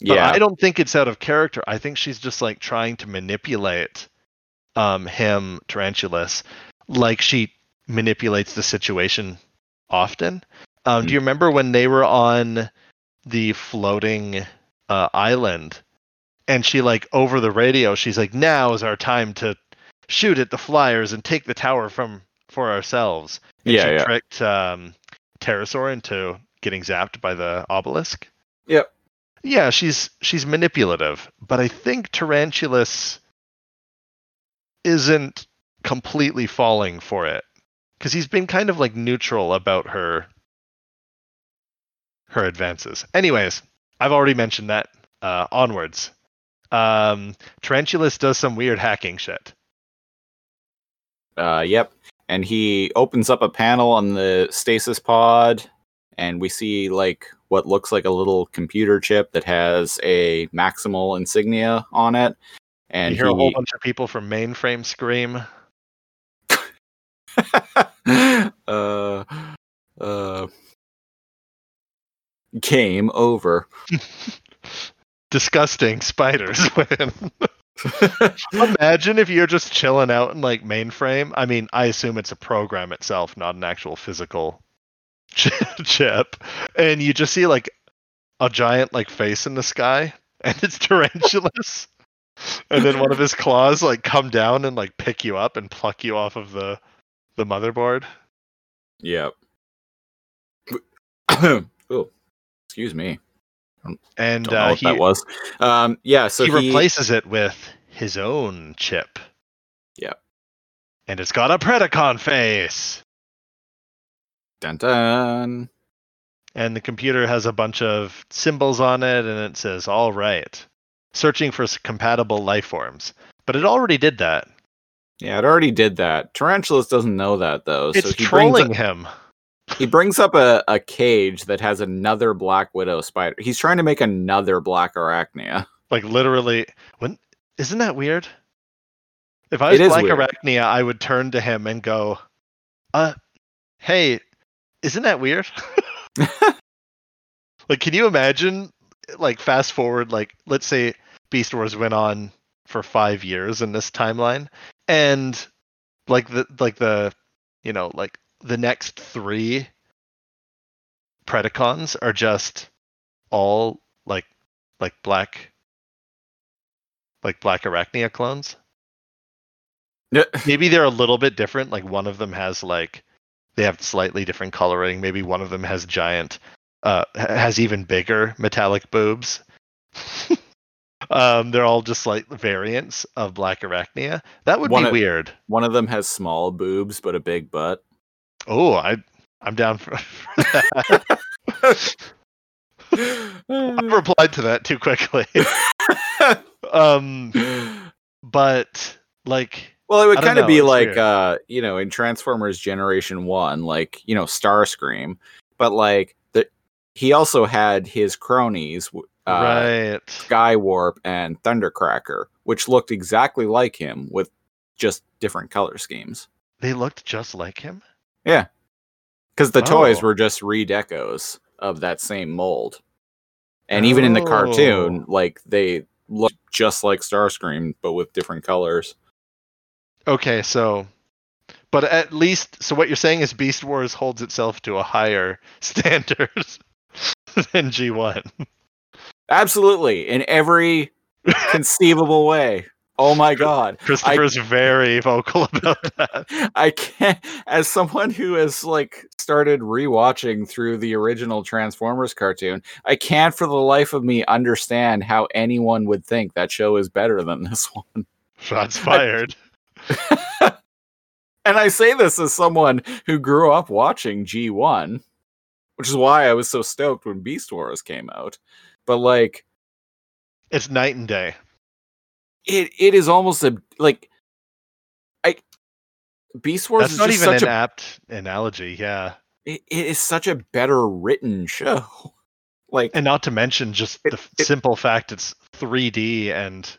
But yeah. I don't think it's out of character. I think she's just like trying to manipulate um him, Tarantulas, like she manipulates the situation often. Um, Do you remember when they were on the floating uh, island, and she like over the radio, she's like, "Now is our time to shoot at the flyers and take the tower from for ourselves." And Yeah, she yeah. tricked um, Terrorsaur into getting zapped by the obelisk. Yep. Yeah, she's she's manipulative, but I think Tarantulas isn't completely falling for it because he's been kind of like neutral about her her advances. Anyways, I've already mentioned that. Uh, onwards. Um, Tarantulas does some weird hacking shit. Uh, yep. And he opens up a panel on the stasis pod, and we see like what looks like a little computer chip that has a maximal insignia on it. And you hear a whole bunch of people from mainframe scream. uh, uh, game over. Disgusting spiders win. Imagine if you're just chilling out in like mainframe. I mean, I assume it's a program itself, not an actual physical chip, and you just see like a giant like face in the sky, and it's tarantulas, and then one of his claws like come down and like pick you up and pluck you off of the the motherboard. Yep. oh, excuse me. And Don't know uh, what he that was. Um, yeah. So he he, replaces it with his own chip. Yep. And it's got a Predacon face. Dun dun. and the computer has a bunch of symbols on it and it says all right searching for compatible life forms but it already did that Yeah, it already did that. Tarantulas doesn't know that though. it's so trolling him he brings up a, a cage that has another Black Widow spider. He's trying to make another Black Arachnia. like literally when isn't that weird if i was black weird. arachnia i would turn to him and go uh hey isn't that weird like can you imagine like fast forward like let's say beast wars went on for five years in this timeline and like the like the you know like the next three predacons are just all like like black like black arachnia clones. Maybe they're a little bit different like one of them has like they have slightly different coloring. Maybe one of them has giant uh has even bigger metallic boobs. Um they're all just like variants of black arachnia. That would One be of- weird. One of them has small boobs but a big butt. Oh i i'm down for, for that i replied to that too quickly um but like Well, it would kind of be like, weird. uh, you know, in Transformers Generation One, like you know, Starscream, but like the he also had his cronies, uh, right Skywarp and Thundercracker, which looked exactly like him with just different color schemes. they looked just like him Yeah, because the toys Oh. were just redecos of that same mold, and even in the cartoon, Oh. like they look just like Starscream but with different colors. Okay, so but at least so what you're saying is Beast Wars holds itself to a higher standard than G1. Absolutely, in every conceivable way. Oh my god. Christopher's very vocal about that. I can't as someone who has like started rewatching through the original Transformers cartoon, I can't for the life of me understand how anyone would think that show is better than this one. Shots fired. And I say this as someone who grew up watching G1, which is why I was so stoked when Beast Wars came out. But like It's night and day. It it is almost a like I Beast Wars That's is not even an a apt analogy, yeah. it, it is such a better written show. Like And not to mention just It- the it- simple fact it's 3D and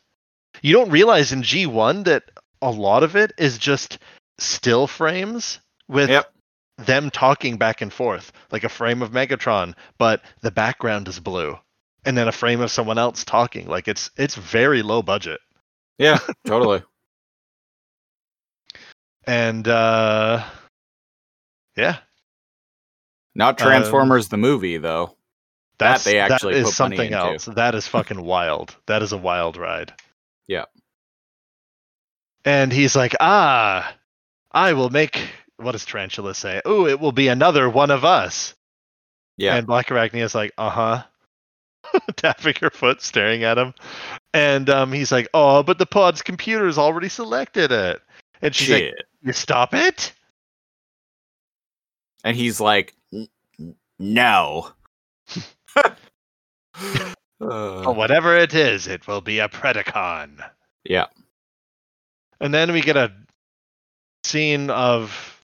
you don't realize in G1 that a lot of it is just still frames with Yep. them talking back and forth, like a frame of Megatron, but the background is blue, and then a frame of someone else talking. Like it's it's very low budget, yeah, totally. and uh, yeah, Not Um, Transformers the movie though. That that's they actually that is put money something into. else. That is fucking wild. That is a wild ride. Yeah. And he's like, ah, I will make. What does Tarantula say? Oh, it will be another one of us. Yeah. And Black Arachnia's like, uh huh. Tapping her foot, staring at him. And um, he's like, oh, but the pod's computer's already selected it. And she's like, you stop it? and he's like, "N- n- no. Uh, whatever it is, it will be a Predacon. yeah. And then we get a scene of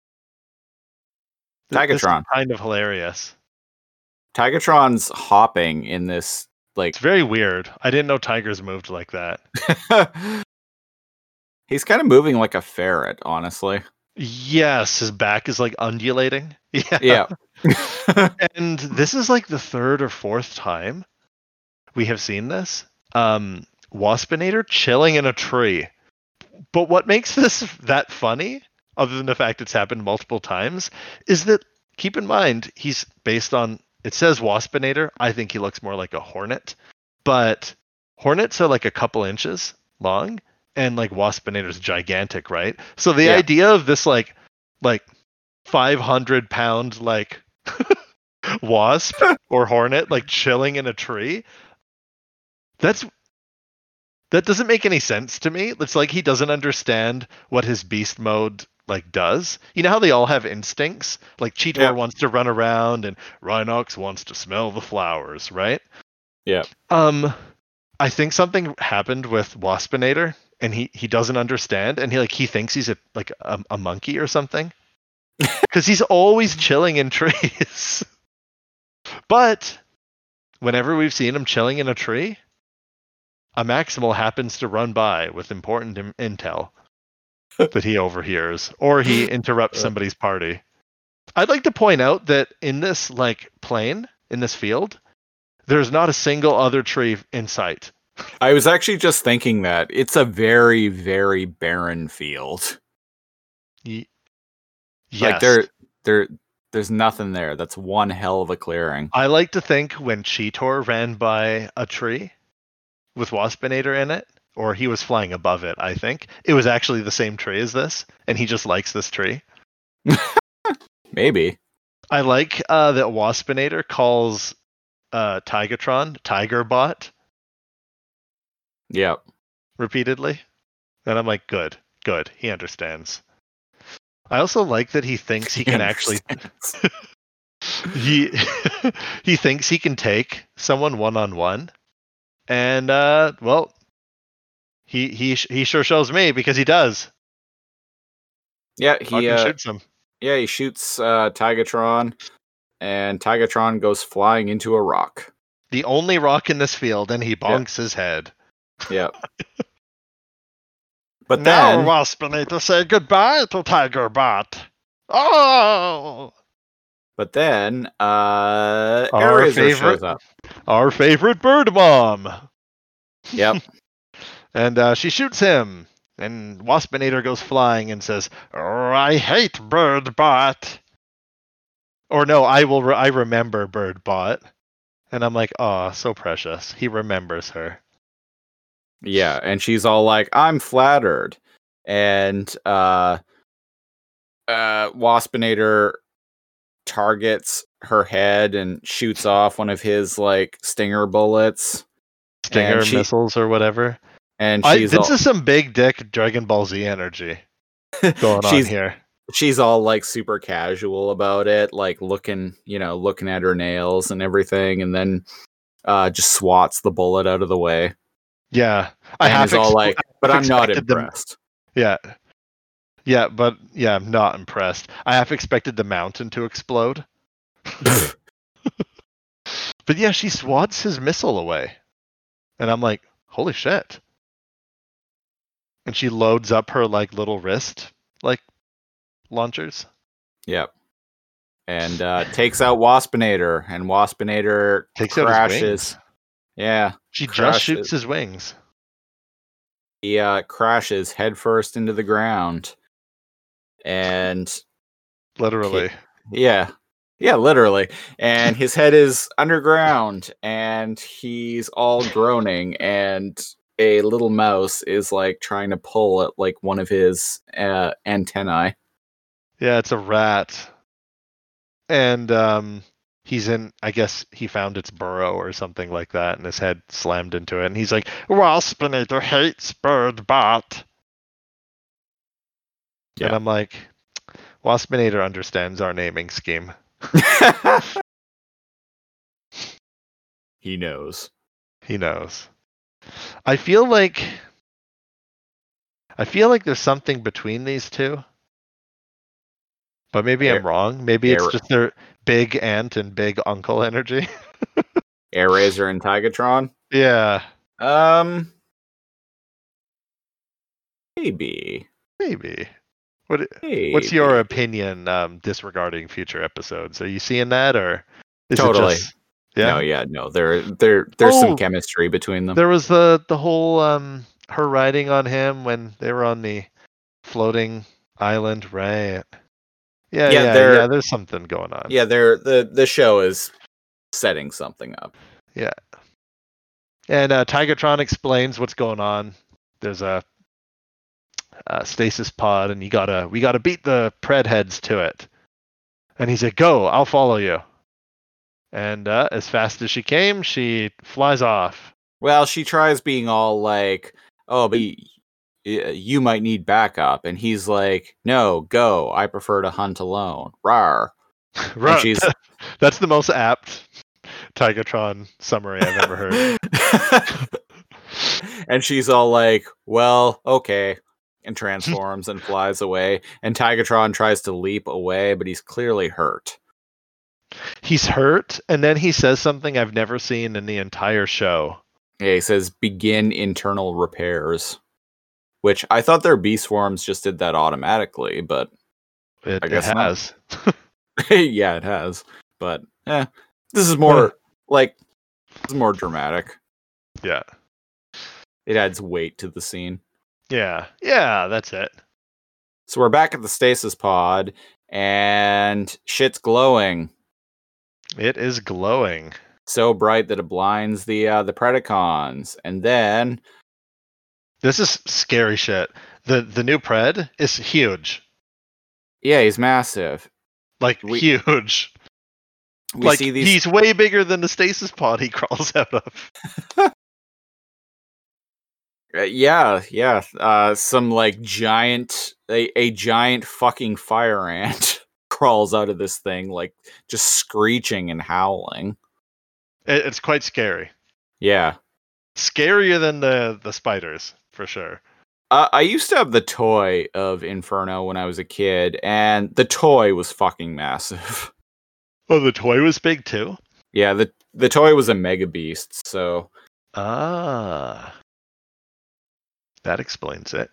Tigatron. kind of hilarious. Tigatron's hopping in this like It's very weird. I didn't know tigers moved like that. he's kind of moving like a ferret, honestly. Yes, his back is like undulating. Yeah. Yeah. And this is like the third or fourth time we have seen this. Um Waspinator chilling in a tree. But what makes this that funny, other than the fact it's happened multiple times, is that keep in mind he's based on it says Waspinator. I think he looks more like a hornet. But hornets are like a couple inches long and like Waspinator's gigantic, right? So the Yeah. idea of this like like 500 pound like wasp or hornet like chilling in a tree that's that doesn't make any sense to me it's like he doesn't understand what his beast mode like does. You know how they all have instincts? Like cheetor Yeah. wants to run around and rhinox wants to smell the flowers right? Yeah. um i think something happened with waspinator and he he doesn't understand and he like he thinks he's a like a, a monkey or something. Because he's always chilling in trees. But whenever we've seen him chilling in a tree a maximal happens to run by with important im- intel that he overhears or he interrupts somebody's party i'd like to point out that in this like plane in this field there's not a single other tree in sight I was actually just thinking that it's a very, very barren field. Ye- Like there, there, there's nothing there. That's one hell of a clearing. I like to think when Cheetor ran by a tree with Waspinator in it, or he was flying above it, I think it was actually the same tree as this, and he just likes this tree. Maybe. I like uh, that Waspinator calls uh, Tigatron Tigerbot Yep. repeatedly, and I'm like, good, good, he understands. I also like that he thinks he can actually he he thinks he can take someone one on one, and uh, well, he he sh- he sure shows me because he does. Yeah, he uh, shoots him. yeah he shoots uh, Tigatron, and Tigatron goes flying into a rock. The only rock in this field, and he bonks his head. Yep. but now, then, Waspinator, say goodbye to Tigerbot. Oh, but then, uh, Our favorite- shows up. our favorite bird mom. Yep. And uh, she shoots him, and Waspinator goes flying and says, "Oh, "I hate Birdbot." Or no, I will. Re- I remember Birdbot, and I'm like, "Oh, so precious." He remembers her. Yeah, and she's all like, "I'm flattered," and uh, uh, Waspinator targets her head and shoots off one of his like stinger bullets, Stinger she- missiles or whatever. And I, this all, is some big dick Dragon Ball Z energy going on here. she's all like super casual about it, like looking, you know, looking at her nails and everything, and then uh, just swats the bullet out of the way. Yeah, I and have is all like, "But I'm not impressed." Yeah. Yeah, but yeah, I'm not impressed. I half expected the mountain to explode. But yeah, she swats his missile away. And I'm like, holy shit. And she loads up her like little wrist like launchers. Yep. And uh, takes out Waspinator, and Waspinator Takes crashes. Yeah, She just shoots his wings. he uh, crashes headfirst into the ground, and Literally. yeah, yeah, literally. And his head is underground, and he's all groaning, and a little mouse is like trying to pull at like one of his uh, antennae. Yeah, it's a rat. And um he's in I guess he found its burrow or something like that and his head slammed into it and he's like, Waspinator hates bird bot. And I'm like, Waspinator understands our naming scheme. he knows. He knows. I feel like I feel like there's something between these two. But maybe Air- I'm wrong. Maybe it's just their big aunt and big uncle energy. Airazor and Tigatron. yeah, Um, maybe. maybe. What Maybe. what's your opinion um disregarding future episodes? Are you seeing that or is Totally. it just Yeah. No, yeah, no. There, there, there's Oh. some chemistry between them. There was the the whole um her riding on him when they were on the floating island, right? Yeah, Yeah, yeah, yeah. there's something going on. Yeah, they're the the show is setting something up. Yeah. And uh, Tigatron explains what's going on. There's a, stasis pod, and you gotta we gotta beat the pred heads to it. And he like, "Go, I'll follow you." And uh, as fast as she came, she flies off. Well, she tries being all like, "Oh, but y- y- you might need backup," and he's like, "No, go. I prefer to hunt alone." Rar. Right. she's- That's the most apt Tigatron summary I've ever heard. and she's all like, "Well, okay," and transforms and flies away. And Tigatron tries to leap away, but he's clearly hurt. He's hurt, and then he says something I've never seen in the entire show. Yeah, he says, "Begin internal repairs," which I thought their bee swarms just did that automatically, but It, I guess it has. yeah, it has. But eh, this is more like this is more dramatic. Yeah. It adds weight to the scene. Yeah. Yeah, that's it. So we're back at the stasis pod, and shit's glowing It is glowing. so bright that it blinds the uh, the Predacons. And then This is scary shit. The the new pred is huge. yeah, he's massive. Like We- huge. We like see these. he's way bigger than the stasis pod he crawls out of. uh, yeah, yeah. Uh, some like giant, a, a giant fucking fire ant crawls out of this thing, like just screeching and howling. It's quite scary. Yeah. Scarier than the the spiders for sure. Uh, I used to have the toy of Inferno when I was a kid, and the toy was fucking massive. Oh, the toy was big too. yeah, the the toy was a mega beast, so Ah, that explains it.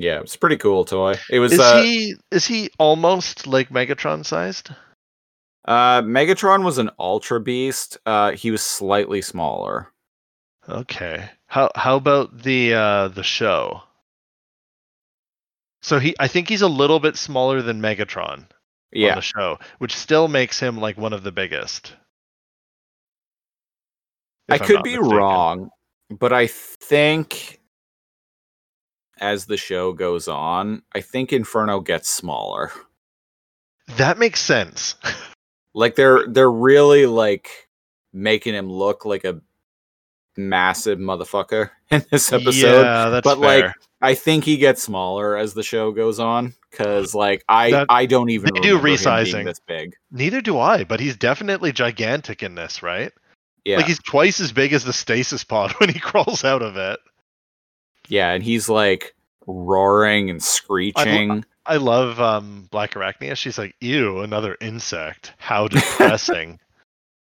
Yeah, it's a pretty cool toy. It was Is uh, he is he almost like Megatron sized? uh Megatron was an ultra beast. Uh he was slightly smaller. Okay. How how about the uh the show? So he I think he's a little bit smaller than Megatron on Yeah. the show, which still makes him like one of the biggest. I I'm could be mistaken. wrong, but I think as the show goes on, I think Inferno gets smaller. That makes sense. Like they're they're really like making him look like a massive motherfucker in this episode. Yeah, that's but, like. I think he gets smaller as the show goes on because like I That- I don't even they do remember him being resizing. this big. Neither do I, but he's definitely gigantic in this, right? Yeah, Like he's twice as big as the stasis pod when he crawls out of it. Yeah, and he's like roaring and screeching. I love um, Black Arachnia. She's like, "Ew, another insect. How depressing."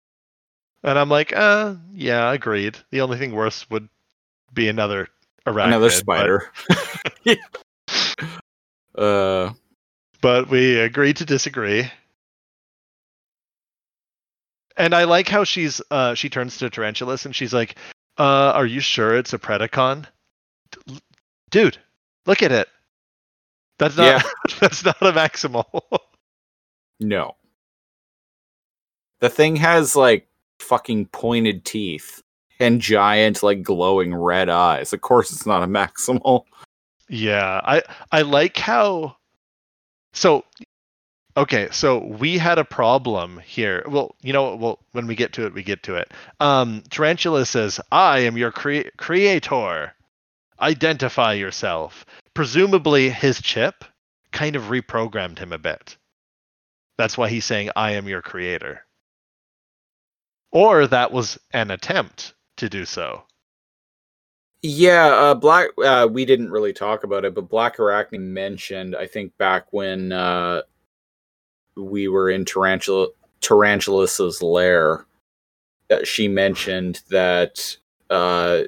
and I'm like, "Uh, yeah, agreed. The only thing worse would be another arachnid, Another but- spider. uh, But, we agreed to disagree. And I like how she's uh she turns to Tarantulas and she's like, "Uh, are you sure it's a Predacon?" Dude, look at it. That's not Yeah. that's not a maximal. no. The thing has like fucking pointed teeth and giant like glowing red eyes. Of course, it's not a maximal. Yeah, I I like how. So, Okay, so we had a problem here. Well, you know, well, when we get to it, we get to it. Um, Tarantula says, "I am your cre- creator. Identify yourself." Presumably, his chip kind of reprogrammed him a bit. That's why he's saying, "I am your creator." Or that was an attempt to do so. Yeah, uh, Black. Uh, we didn't really talk about it, but Black Arachne mentioned, I think, back when uh, we were in Tarantula Tarantulas's lair, she mentioned that uh,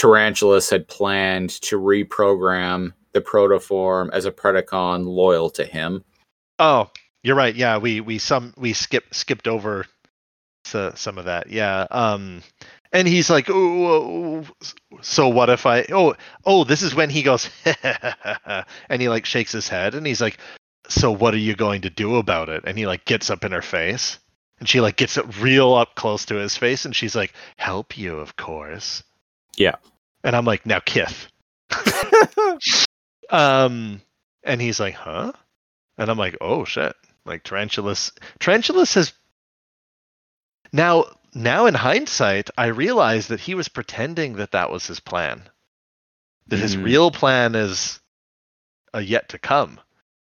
Tarantulas had planned to reprogram the protoform as a Predacon loyal to him. Oh, you're right. Yeah, we we some we skip skipped over so, some of that. Yeah. Um and he's like, "Oh, so what if I Oh, oh, this is when he goes and he like shakes his head and he's like, "So what are you going to do about it?" And he like gets up in her face and she like gets it real up close to his face and she's like, "Help you, of course." Yeah. And I'm like, "Now Kith." um and he's like, "Huh?" And I'm like, "Oh shit." Like Tarantulas Tarantulas has now now in hindsight, I realize that he was pretending that that was his plan. That his Mhm. real plan is uh, yet to come.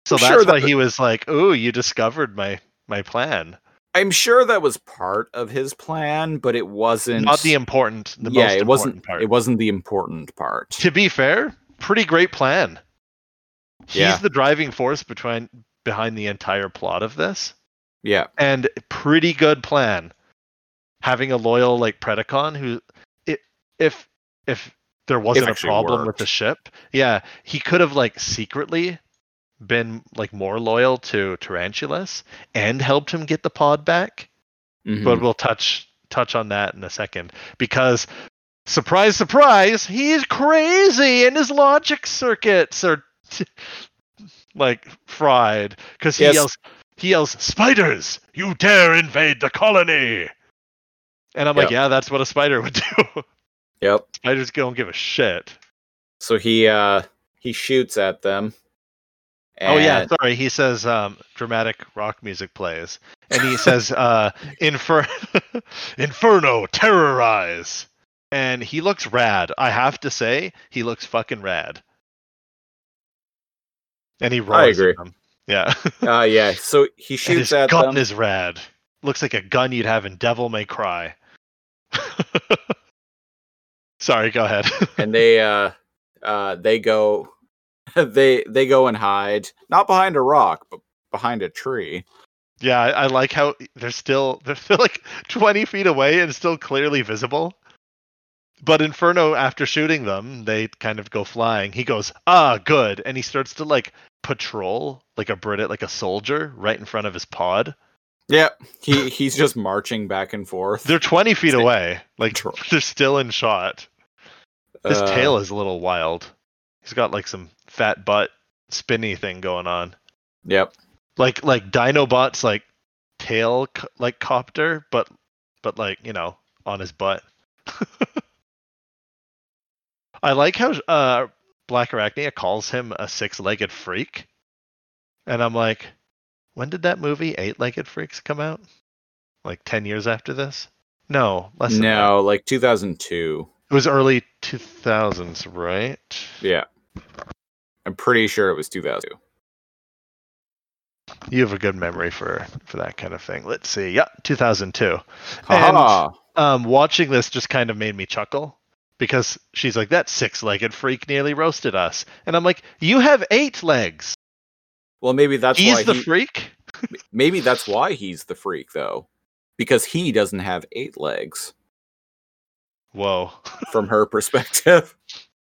So I'm that's sure why that- he was like, "Oh, you discovered my my plan." I'm sure that was part of his plan, but it wasn't Not the important, the yeah, most it important wasn't. part. It wasn't the important part. to be fair, pretty great plan. He's Yeah. the driving force behind behind the entire plot of this, Yeah, and pretty good plan. Having a loyal like Predacon who, i if if there wasn't a problem with the ship, yeah, he could have like secretly been like more loyal to Tarantulas and helped him get the pod back. Mhm. but we'll touch touch on that in a second because surprise surprise he's crazy and his logic circuits are like fried because he Yes. yells he yells spiders you dare invade the colony and i'm like Yep. yeah that's what a spider would do yep. spiders don't give a shit So he uh he shoots at them. Oh yeah sorry he says um dramatic rock music plays and he says uh Infer- inferno terrorize and he looks rad i have to say he looks fucking rad and he roars I agree. yeah Uh, yeah. So he and shoots his at gun them. is rad looks like a gun you'd have in devil may cry sorry go ahead and they uh uh they go they they go and hide not behind a rock but behind a tree Yeah, I, I like how they're still they're still like twenty feet away and still clearly visible. But Inferno, after shooting them, they kind of go flying. He goes, "Ah, good," and he starts to like patrol like a Brit, like a soldier, right in front of his pod. yeah he he's just marching back and forth They're twenty feet Same. away, like they're still in shot. His Uh, tail is a little wild. He's got like some fat butt spinny thing going on, yep like like Dinobot's like tail co- like copter, but but like you know on his butt. I like how uh, Black Arachnia calls him a six-legged freak, and I'm like, when did that movie Eight Legged Freaks come out? Like ten years after this? No, less. than that. no like 2002 it was early 2000s, right? yeah i'm pretty sure it was 2002 You have a good memory for for that kind of thing. Let's see. Yeah, 2002. Haha. um, watching this just kind of made me chuckle because she's like, "That six-legged freak nearly roasted us," and I'm like, "You have eight legs. well maybe that's why He's the he, freak." maybe that's why he's the freak though because he doesn't have eight legs Whoa. from her perspective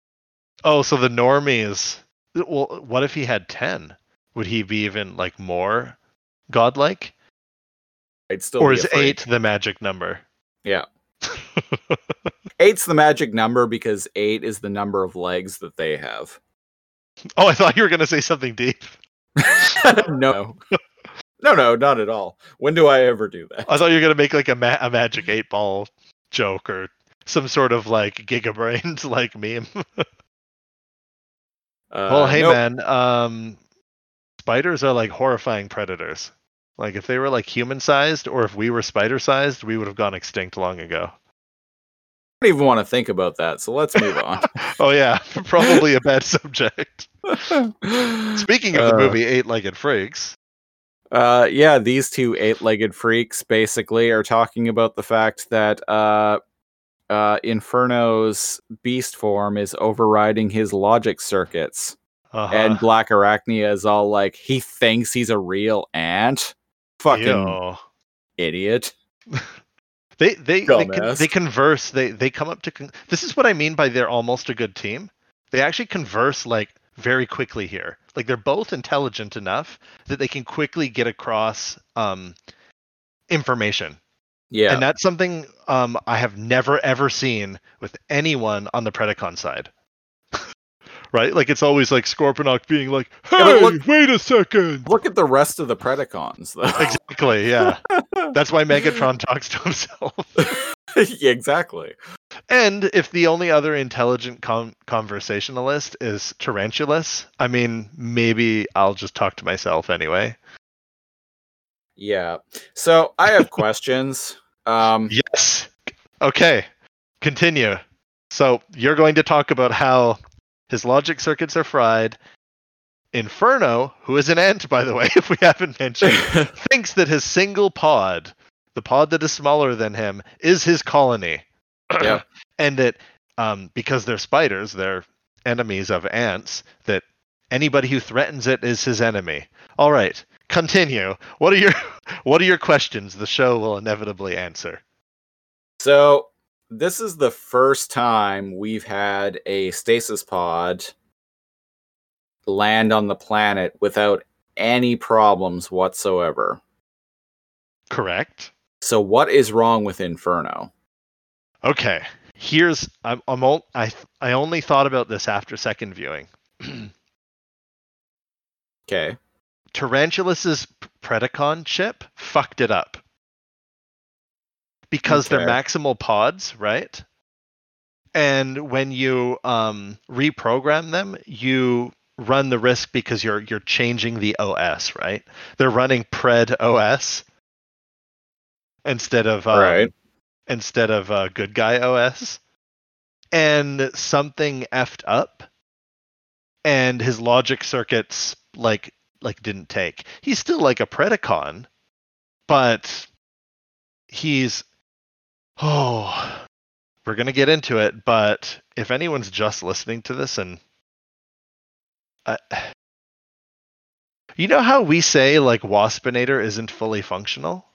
Oh, so the normies. Well, what if he had ten? Would he be even like more godlike, i'd still or be is a freak. eight the magic number? yeah eight's the magic number because eight is the number of legs that they have Oh, I thought you were gonna say something deep. no no no not at all when do i ever do that I thought you were gonna make like a, ma- a magic eight ball joke or some sort of like gigabrains like meme. Uh, well, hey nope. man, um, spiders are like horrifying predators. Like if they were like human sized or if we were spider sized, we would have gone extinct long ago. I don't even want to think about that, so let's move on. Oh yeah, probably a bad subject. Speaking of the Uh, movie Eight Legged Freaks, Uh, yeah, these two eight-legged freaks basically are talking about the fact that uh, uh, Inferno's beast form is overriding his logic circuits, uh-huh. and Black Arachnia is all like, he thinks he's a real ant. Fucking Ew. idiot. They they they, con- they converse. They they come up to. Con- this is what I mean by they're almost a good team. They actually converse like very quickly here. Like they're both intelligent enough that they can quickly get across um, information, Yeah, and that's something um, I have never ever seen with anyone on the Predacon side. right? Like it's always like Scorponok being like, "Hey, Yeah, look- wait a second. look at the rest of the Predacons, though. Exactly. Yeah. That's why Megatron talks to himself. yeah, exactly. And if the only other intelligent con- conversationalist is Tarantulas, I mean, maybe I'll just talk to myself anyway. Yeah. So I have questions. Um, Yes. Okay. Continue. So you're going to talk about how his logic circuits are fried. Inferno, who is an ant, by the way, if we haven't mentioned, thinks that his single pod, the pod that is smaller than him, is his colony. Yeah. and that um, because they're spiders, they're enemies of ants, that anybody who threatens it is his enemy. All right, continue. What are your what are your questions the show will inevitably answer? So this is the first time we've had a stasis pod land on the planet without any problems whatsoever. Correct. So what is wrong with Inferno? Okay. Here's I'm, I'm ol- I I only thought about this after second viewing. Okay. Tarantulas's Predacon chip fucked it up. Because they're maximal pods, right? And when you um, reprogram them, you run the risk because you're you're changing the OS, right? They're running Pred OS instead of um, right. instead of uh, good guy OS, and something effed up, and his logic circuits like like didn't take. He's still like a Predacon, but he's oh, we're gonna get into it. But if anyone's just listening to this and uh, you know how we say like Waspinator isn't fully functional?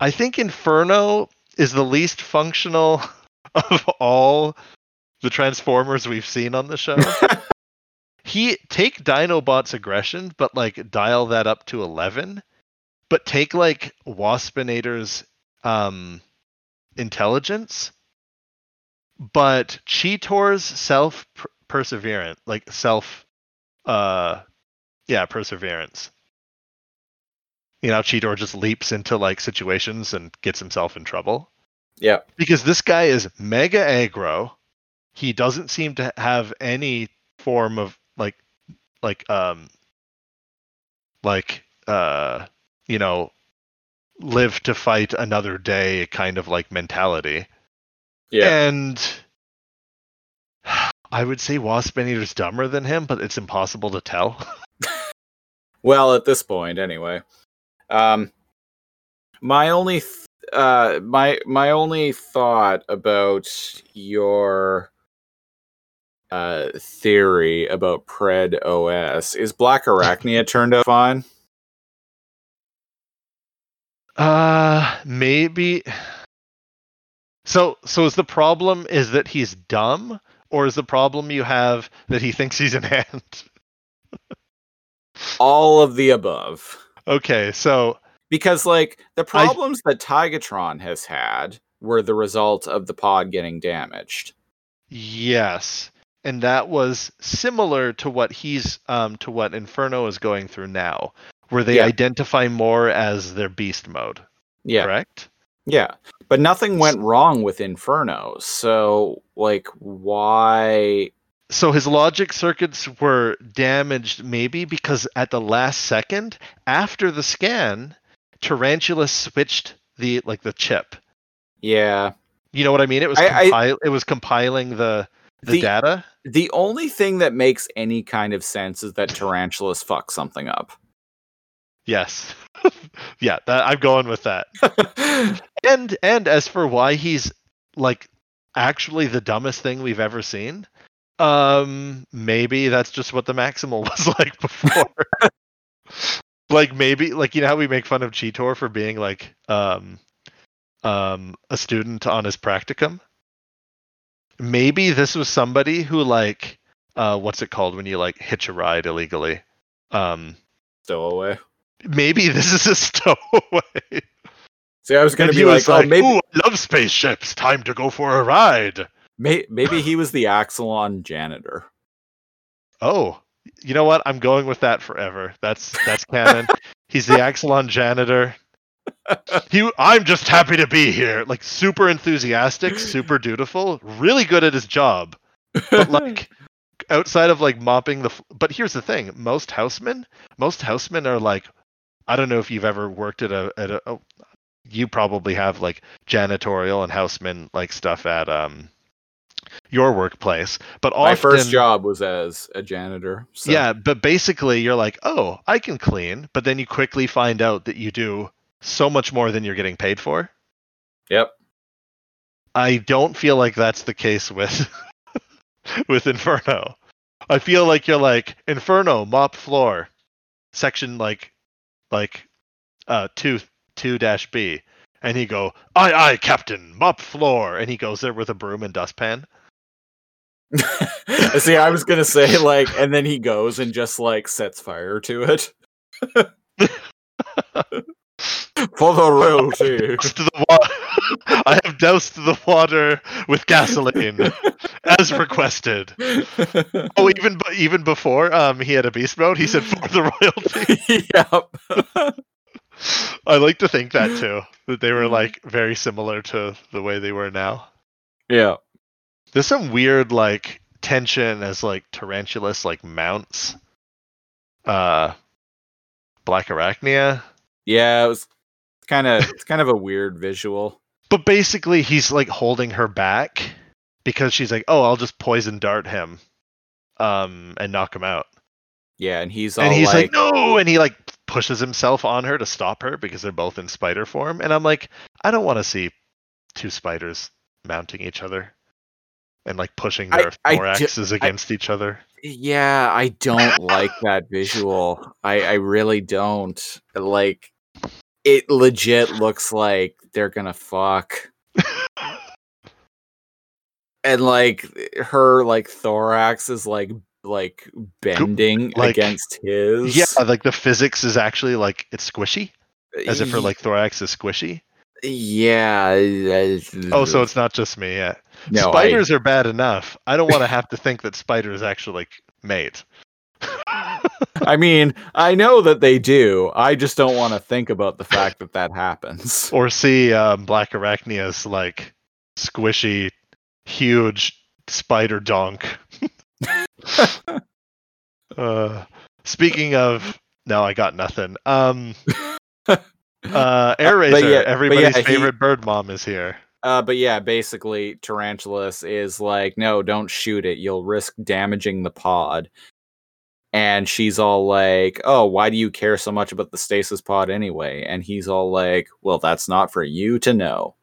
I think Inferno is the least functional of all the Transformers we've seen on the show. he take Dinobot's aggression, but like dial that up to eleven. But take like Waspinator's um intelligence, but Cheetor's self per- perseverance, like self uh yeah, perseverance. You know, Cheetor just leaps into like situations and gets himself in trouble Yeah. because this guy is mega aggro. He doesn't seem to have any form of like like um like uh you know live to fight another day kind of like mentality. Yeah. And I would say Waspinator's dumber than him, but it's impossible to tell. Well, at this point, anyway. Um, my only, th- uh, my my only thought about your uh theory about Pred OS is Black Arachnia turned out on? Uh maybe So so is the problem is that he's dumb or is the problem you have that he thinks he's an ant? All of the above. okay, so Because like the I- problems that Tigatron has had were the result of the pod getting damaged. yes. And that was similar to what he's um to what Inferno is going through now, where they Yeah. identify more as their beast mode. Yeah. Correct? Yeah. But nothing went wrong with Inferno. So like why so his logic circuits were damaged maybe because at the last second after the scan tarantula switched the like the chip Yeah. you know what i mean it was I- I- it was compiling the the, The- data? The only thing that makes any kind of sense is that tarantulas fuck something up. yes. Yeah that, i'm going with that. And and as for why he's like actually the dumbest thing we've ever seen um maybe that's just what the maximal was like before. Like maybe like you know how we make fun of cheetor for being like um um a student on his practicum maybe this was somebody who like uh what's it called when you like hitch a ride illegally um Stowaway. maybe this is a stowaway See, I was gonna and be he like, oh, maybe, "Ooh, I love spaceships. Time to go for a ride." may- maybe he was the Axalon janitor. Oh, you know what? I'm going with that forever. That's that's canon. He's the Axalon janitor. He, I'm just happy to be here. Like super enthusiastic, super dutiful, really good at his job. But like outside of like mopping the. But here's the thing: most housemen, most housemen are like, I don't know if you've ever worked at a at a. Oh, you probably have like janitorial and houseman like stuff at um your workplace, but often My first job was as a janitor. So. yeah, but basically you're like, oh, I can clean, but then you quickly find out that you do so much more than you're getting paid for. Yep. I don't feel like that's the case with with Inferno. I feel like you're like Inferno mop floor, section like like uh two two dash B, and he go, aye aye Captain mop floor, and he goes there with a broom and dustpan. See, I was gonna say like, and then he goes and just like sets fire to it for the royalty. The wa- I have doused the water with gasoline as requested. Oh, even bu- even before um he had a beast mode, he said for the royalty. yep. I like to think that too. That they were like very similar to the way they were now. yeah. There's some weird like tension as like tarantulas like mounts. Uh Black Arachnia. Yeah, it was kind of it's kind of a weird visual. But basically he's like holding her back because she's like, "Oh, I'll just poison dart him." Um and knock him out. Yeah, and he's all and he's like, like, no and he like pushes himself on her to stop her because they're both in spider form and i'm like i don't want to see two spiders mounting each other and like pushing I- their I thoraxes against each other yeah, I don't like that visual. I I really don't. Like it legit looks like they're gonna fuck. and like her like thorax is like like bending like- against his. yeah like the physics is actually like it's squishy as if her like thorax is squishy yeah. oh so it's not just me yeah no, I- spiders are bad enough i don't want to have to think that spiders actually like mate I mean, I know that they do. I just don't want to think about the fact that that happens. or see um, black arachnia's like squishy huge spider donk uh, speaking of no i got nothing um uh air but razor yeah- everybody's yeah, he- favorite bird mom is here Uh, but yeah, basically, Tarantulas is like, no, don't shoot it. You'll risk damaging the pod. And she's all like, oh, why do you care so much about the stasis pod anyway? And he's all like, well, that's not for you to know.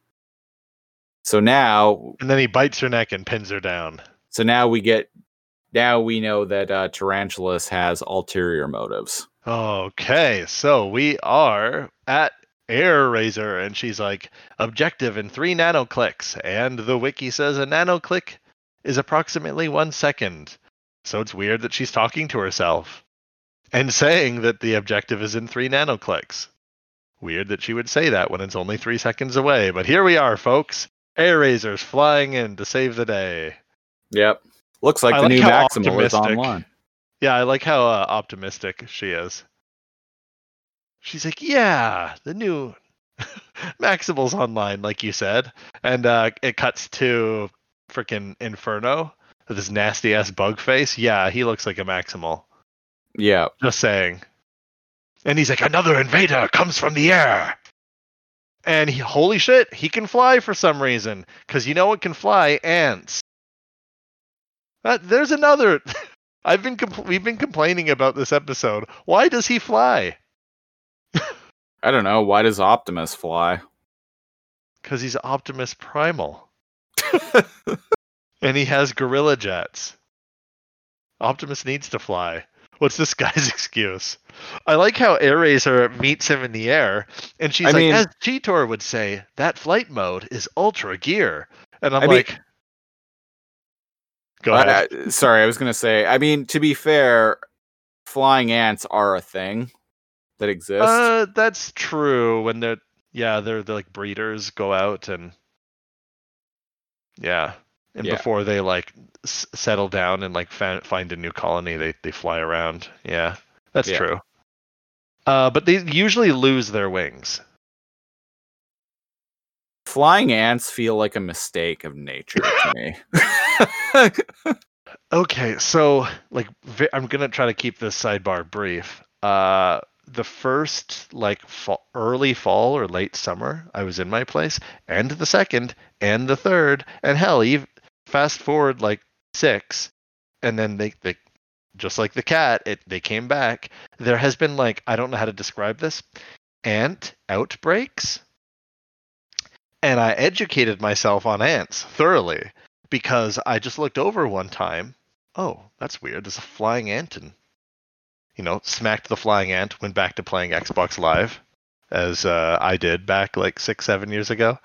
So now, and then he bites her neck and pins her down so now we get, now we know that uh, Tarantulas has ulterior motives. okay so we are at Airazor and she's like objective in three nano clicks, and the wiki says a nano click is approximately one second so it's weird that she's talking to herself and saying that the objective is in three nanoclicks weird that she would say that when it's only three seconds away but here we are folks Airazors flying in to save the day Yep. Looks like I the like new Maximal is online. Yeah, I like how uh, optimistic she is. She's like, "Yeah, the new Maximal's online, like you said," and uh, it cuts to freaking Inferno, with his nasty ass bug face. Yeah, he looks like a Maximal. Yeah. Just saying. And he's like, another invader comes from the air. And he, holy shit, he can fly for some reason. Because you know what can fly? Ants. Uh, there's another. I've been compl- we've been complaining about this episode. Why does he fly? I don't know. Why does Optimus fly? Because he's Optimus Primal. and he has gorilla jets. Optimus needs to fly. What's this guy's excuse? I like how Airazor meets him in the air, and she's I like, mean- as Cheetor would say, that flight mode is ultra gear. And I'm I mean- like, go ahead. I- sorry, I was gonna say. I mean, to be fair, flying ants are a thing that exists. Uh, that's true. When they're yeah, they're, they're like breeders go out and yeah, and Yeah. before they like s- settle down and like fa- find a new colony, they they fly around. Yeah, that's Yeah. true. Uh, but they usually lose their wings. flying ants feel like a mistake of nature to me. Okay, so like vi- I'm gonna try to keep this sidebar brief. Uh, the first like fall, early fall or late summer, I was in my place, and the second, and the third, and hell, even fast forward like six, and then they they just like the cat, it they came back. There has been like I don't know how to describe this, ant outbreaks, and I educated myself on ants thoroughly because I just looked over one time. Oh, that's weird. There's a flying ant, and you know, smacked the flying ant. Went back to playing Xbox Live, as uh, I did back like six, seven years ago.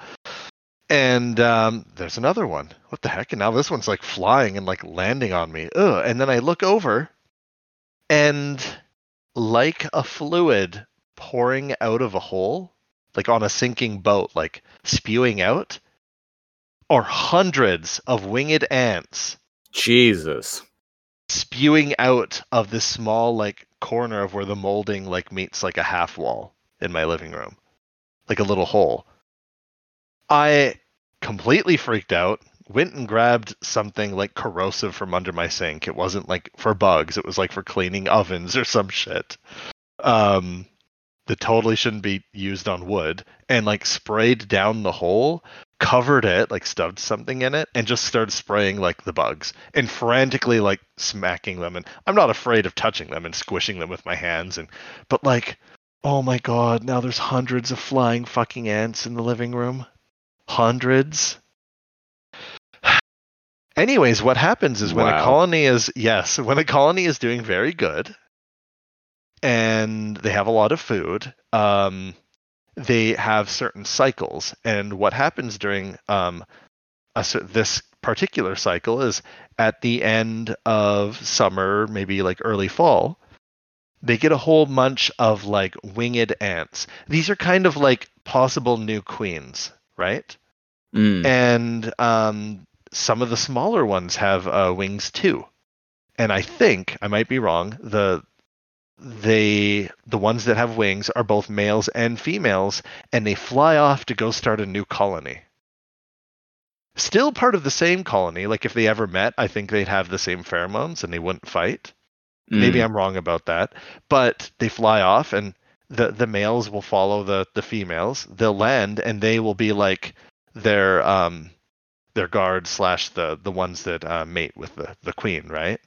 And um, there's another one. What the heck? And now this one's like flying and like landing on me. Ugh. And then I look over, and like a fluid pouring out of a hole, like on a sinking boat, like spewing out, are hundreds of winged ants Jesus. spewing out of this small like corner of where the molding like meets like a half wall in my living room like a little hole i completely freaked out went and grabbed something like corrosive from under my sink. It wasn't like for bugs. It was like for cleaning ovens or some shit. Um that totally shouldn't be used on wood. And like sprayed down the hole covered it like stuffed something in it and just started spraying like the bugs. And frantically like smacking them. And i'm not afraid of touching them and squishing them with my hands. And but like oh my god now there's hundreds of flying fucking ants in the living room hundreds. Anyways what happens is when a colony is yes when a colony is doing very good and they have a lot of food um they have certain cycles. And what happens during um a, this particular cycle is at the end of summer maybe like early fall they get a whole bunch of like winged ants. These are kind of like possible new queens right Mm. and um, some of the smaller ones have uh, wings too. And I think I might be wrong. The they the ones that have wings are both males and females, and they fly off to go start a new colony. Still part of the same colony. Like if they ever met, I think they'd have the same pheromones and they wouldn't fight. Maybe Mm. I'm wrong about that, but they fly off and the the males will follow the the females. They'll land and they will be like their um their guards slash the the ones that uh, mate with the the queen, right?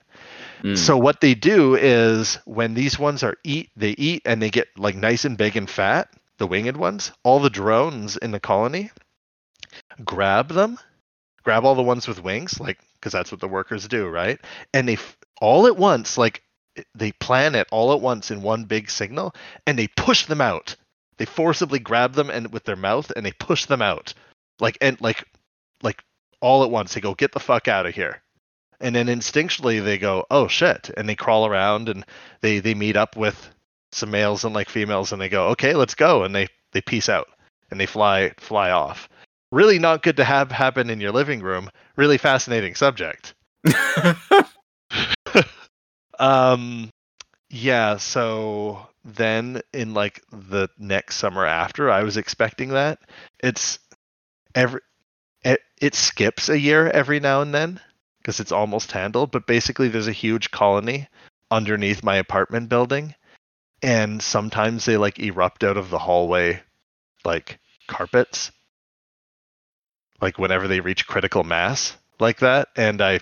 Mm. So what they do is when these ones are eat, they eat and they get like nice and big and fat. The winged ones, all the drones in the colony, grab them, grab all the ones with wings, like because that's what the workers do, right? And they f- all at once, like they plan it all at once in one big signal, and they push them out. They forcibly grab them and with their mouth, and they push them out, like and like like all at once. They go, "Get the fuck out of here." and then instinctually they go oh shit and they crawl around and they they meet up with some males and like females and they go okay let's go and they they peace out and they fly fly off really not good to have happen in your living room really fascinating subject um yeah so then in like the next summer after i was expecting that it's every it, it skips a year every now and then because it's almost handled. But basically, there's a huge colony underneath my apartment building, and sometimes they like erupt out of the hallway, like carpets, like whenever they reach critical mass, like that. And I,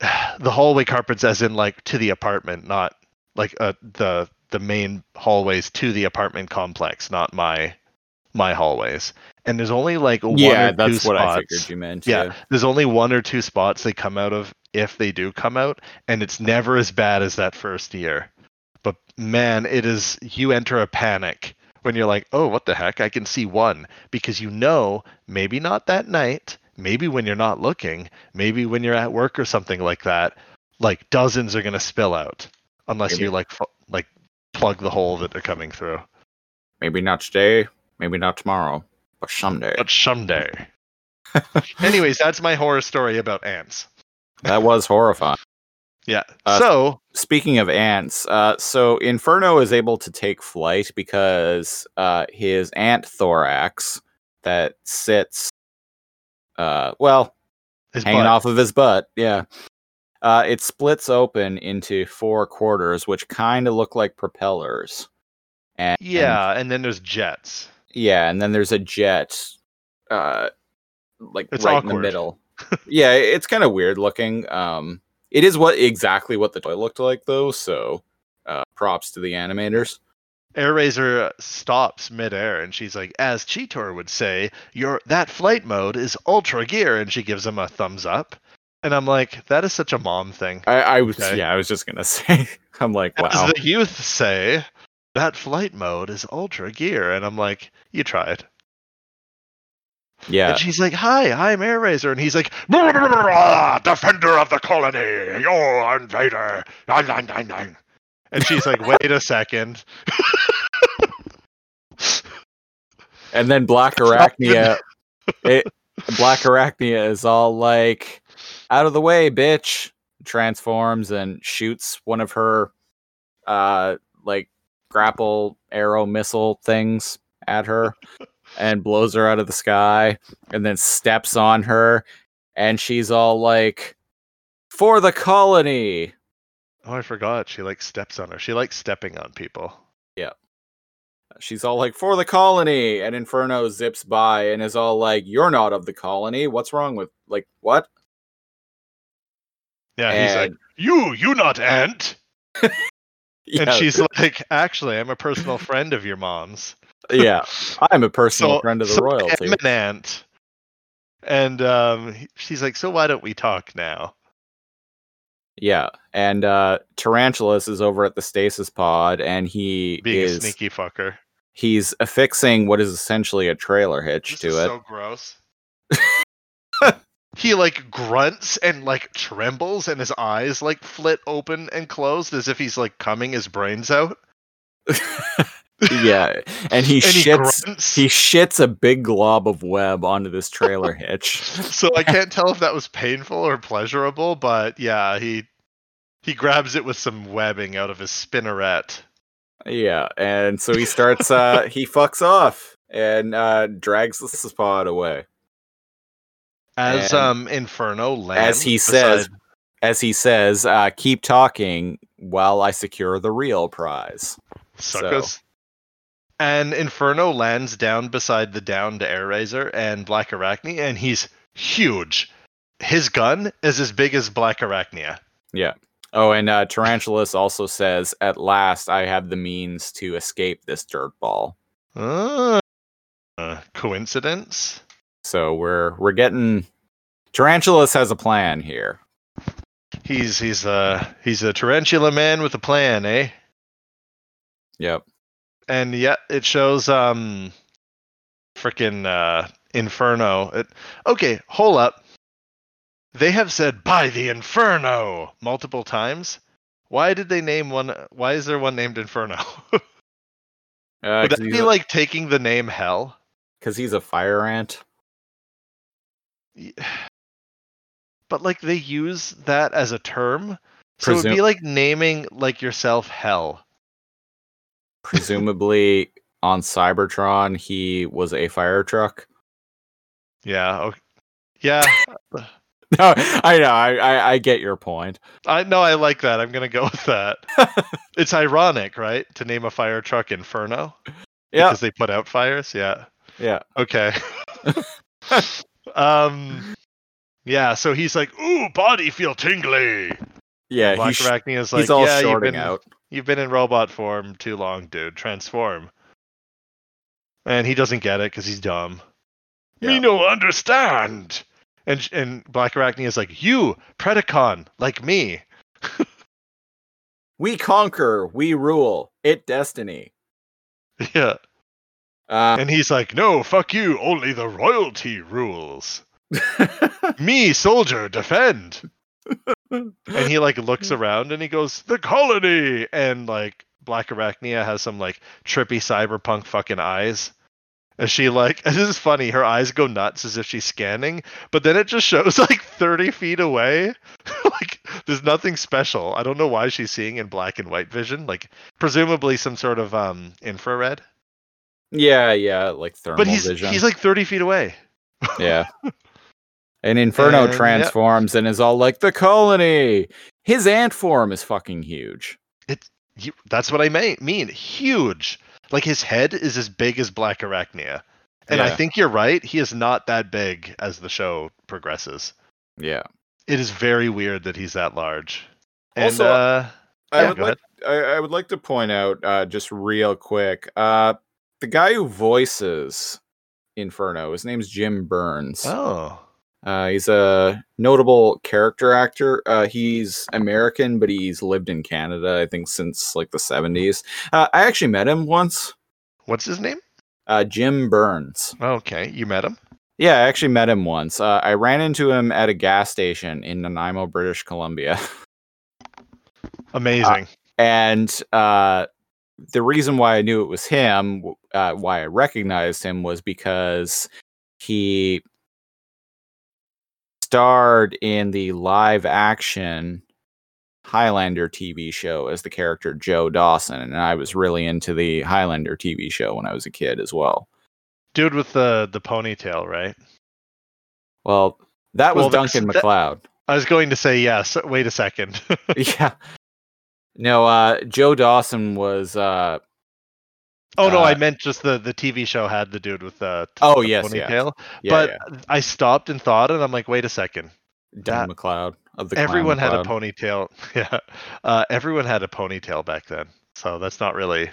the hallway carpets, as in like to the apartment, not like uh, the the main hallways to the apartment complex, not my my hallways. And there's only like one yeah, or two that's what I figured you meant. Yeah, there's only one or two spots they come out of if they do come out, and it's never as bad as that first year. But man, it is you enter a panic when you're like, oh, what the heck? I can see one because you know maybe not that night, maybe when you're not looking, maybe when you're at work or something like that, like dozens are gonna spill out unless Maybe. you like fu- like plug the hole that they're coming through. Maybe not today, maybe not tomorrow, but someday. But someday. Anyways, that's my horror story about ants. that was horrifying. Yeah. Uh, so Speaking of ants, uh, so Inferno is able to take flight because uh, his ant thorax that sits, uh, well, his hanging butt- off of his butt, yeah. Uh, it splits open into four quarters, which kind of look like propellers. And Yeah, and then there's jets. yeah, and then there's a jet, uh, like It's right in the middle. yeah, it's kind of weird looking. Um, it is what exactly what the toy looked like though. So, uh, props to the animators. Airazor stops midair and she's like, as Cheetor would say, your that flight mode is ultra gear, and she gives him a thumbs up. And I'm like, that is such a mom thing. I, I was Okay. yeah, I was just gonna say. I'm like, wow. As the youth say, that flight mode is ultra gear. And I'm like, you tried. yeah, And she's like, hi, I'm Airazor. And he's like, "Blah, blah, blah, blah, defender of the colony, you're invader. Nine, nine, nine, nine." And she's like, wait a second. and then Black Arachnia, it, Black Arachnia is all like, out of the way, bitch. Transforms and shoots one of her, uh, like grapple arrow missile things at her, and blows her out of the sky, and then steps on her, and she's all like, for the colony. Oh, I forgot. She like steps on her. She likes stepping on people. Yeah. She's all like, for the colony. And Inferno zips by and is all like, you're not of the colony. What's wrong with, like, what? Yeah, he's like, you, you not ant. And she's like, actually, I'm a personal friend of your mom's. yeah, I'm a personal So- friend of the so royalty. I'm an ant. And um, she's like, so why don't we talk now? Yeah, and uh Tarantulas is over at the stasis pod, and he Being is a sneaky fucker. he's affixing what is essentially a trailer hitch This to it. so gross. he like grunts and like trembles, and his eyes like flit open and closed as if he's like coming his brains out. yeah, and he and shits grunts. he shits a big glob of web onto this trailer hitch. so I can't tell if that was painful or pleasurable, but yeah, he he grabs it with some webbing out of his spinneret. Yeah, and so he starts uh he fucks off and uh drags the pod away. As And- um Inferno lands As he says beside- as he says, uh keep talking while I secure the real prize. Suckers. And Inferno lands down beside the downed Airazor and Black Arachnia, and he's huge. His gun is as big as Black Arachnia. Yeah. Oh, and uh Tarantulas also says, At last I have the means to escape this dirt ball. Uh, coincidence? So we're we're getting Tarantulas has a plan here. He's he's a he's a tarantula man with a plan, eh? Yep. And yet it shows um freaking uh Inferno. It, okay, hold up. They have said by the Inferno multiple times. Why did they name one why is there one named Inferno? Uh, Would that be a- like taking the name Hell? Because he's a fire ant. Y- But like they use that as a term. So it'd be like naming like yourself Hell. Presumably on Cybertron he was a fire truck. Yeah. Okay. Yeah. no, I know. I, I I get your point. I know I like that. I'm gonna go with that. it's ironic, right? To name a fire truck Inferno Yeah, because they put out fires. Yeah. yeah. Okay. um. Yeah. So he's like, "Ooh, body feel tingly." Yeah, Black he's, is like, he's all "Yeah, shorting been out. You've been in robot form too long, dude. Transform." And he doesn't get it because he's dumb. Me Yeah. no understand. And and Black Arachnia is like, "You, Predacon, like me." We conquer, we rule. It destiny. Yeah. Uh, And he's like, "No, fuck you. Only the royalty rules. Me, soldier, defend." and he like looks around and he goes, "The colony!" And like Black Arachnia has some like trippy cyberpunk fucking eyes. And she like this is funny. Her eyes go nuts as if she's scanning, but then it just shows like thirty feet away. like there's nothing special. I don't know why she's seeing in black and white vision. Like presumably some sort of um infrared. yeah, yeah, like thermal But he's vision. he's like thirty feet away. yeah. And Inferno And, yeah. transforms and is all like the colony. His ant form is fucking huge. You, that's what I may, mean. Huge. Like his head is as big as Black Arachnia. And I think you're right. He is not that big as the show progresses. Yeah. It is very weird that he's that large. And Also, uh, I Yeah, would like I, I would like to point out uh, just real quick. Uh, the guy who voices Inferno, his name's Jim Byrnes. oh, Uh, he's a notable character actor. Uh, he's American, but he's lived in Canada, I think, since like the 70s. Uh, I actually met him once. what's his name? Uh, Jim Byrnes. Okay, you met him. Yeah, I actually met him once. Uh, I ran into him at a gas station in Nanaimo, British Columbia. Amazing. and uh, the reason why I knew it was him, uh, why I recognized him, was because he starred in the live action Highlander TV show as the character Joe Dawson, and I was really into the Highlander TV show when I was a kid as well. Dude with the the ponytail, right? Well, that was Well, Duncan that- MacLeod. I was going to say yes. Wait a second. yeah. No, uh, Joe Dawson was uh, oh no, I Uh, meant just the the TV show had the dude with the, t- Oh, the yes, yeah. ponytail. yeah, but yeah, I stopped and thought, and I'm like, wait a second. That- MacLeod of the everyone had a ponytail. Yeah, uh, everyone had a ponytail back then, so that's not really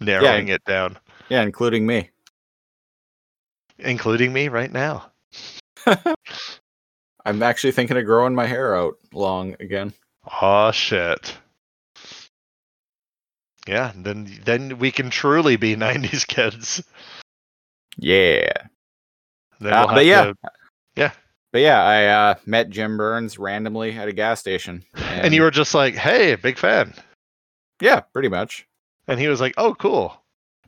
narrowing it down, Yeah, including me. including me right now. I'm actually thinking of growing my hair out long again. Oh shit. Yeah, then then we can truly be '90s kids. Yeah. Uh, we'll but yeah. to- But yeah, I uh, met Jim Byrnes randomly at a gas station. and you were just like, "Hey, big fan," Yeah, pretty much. and he was like, "Oh, cool."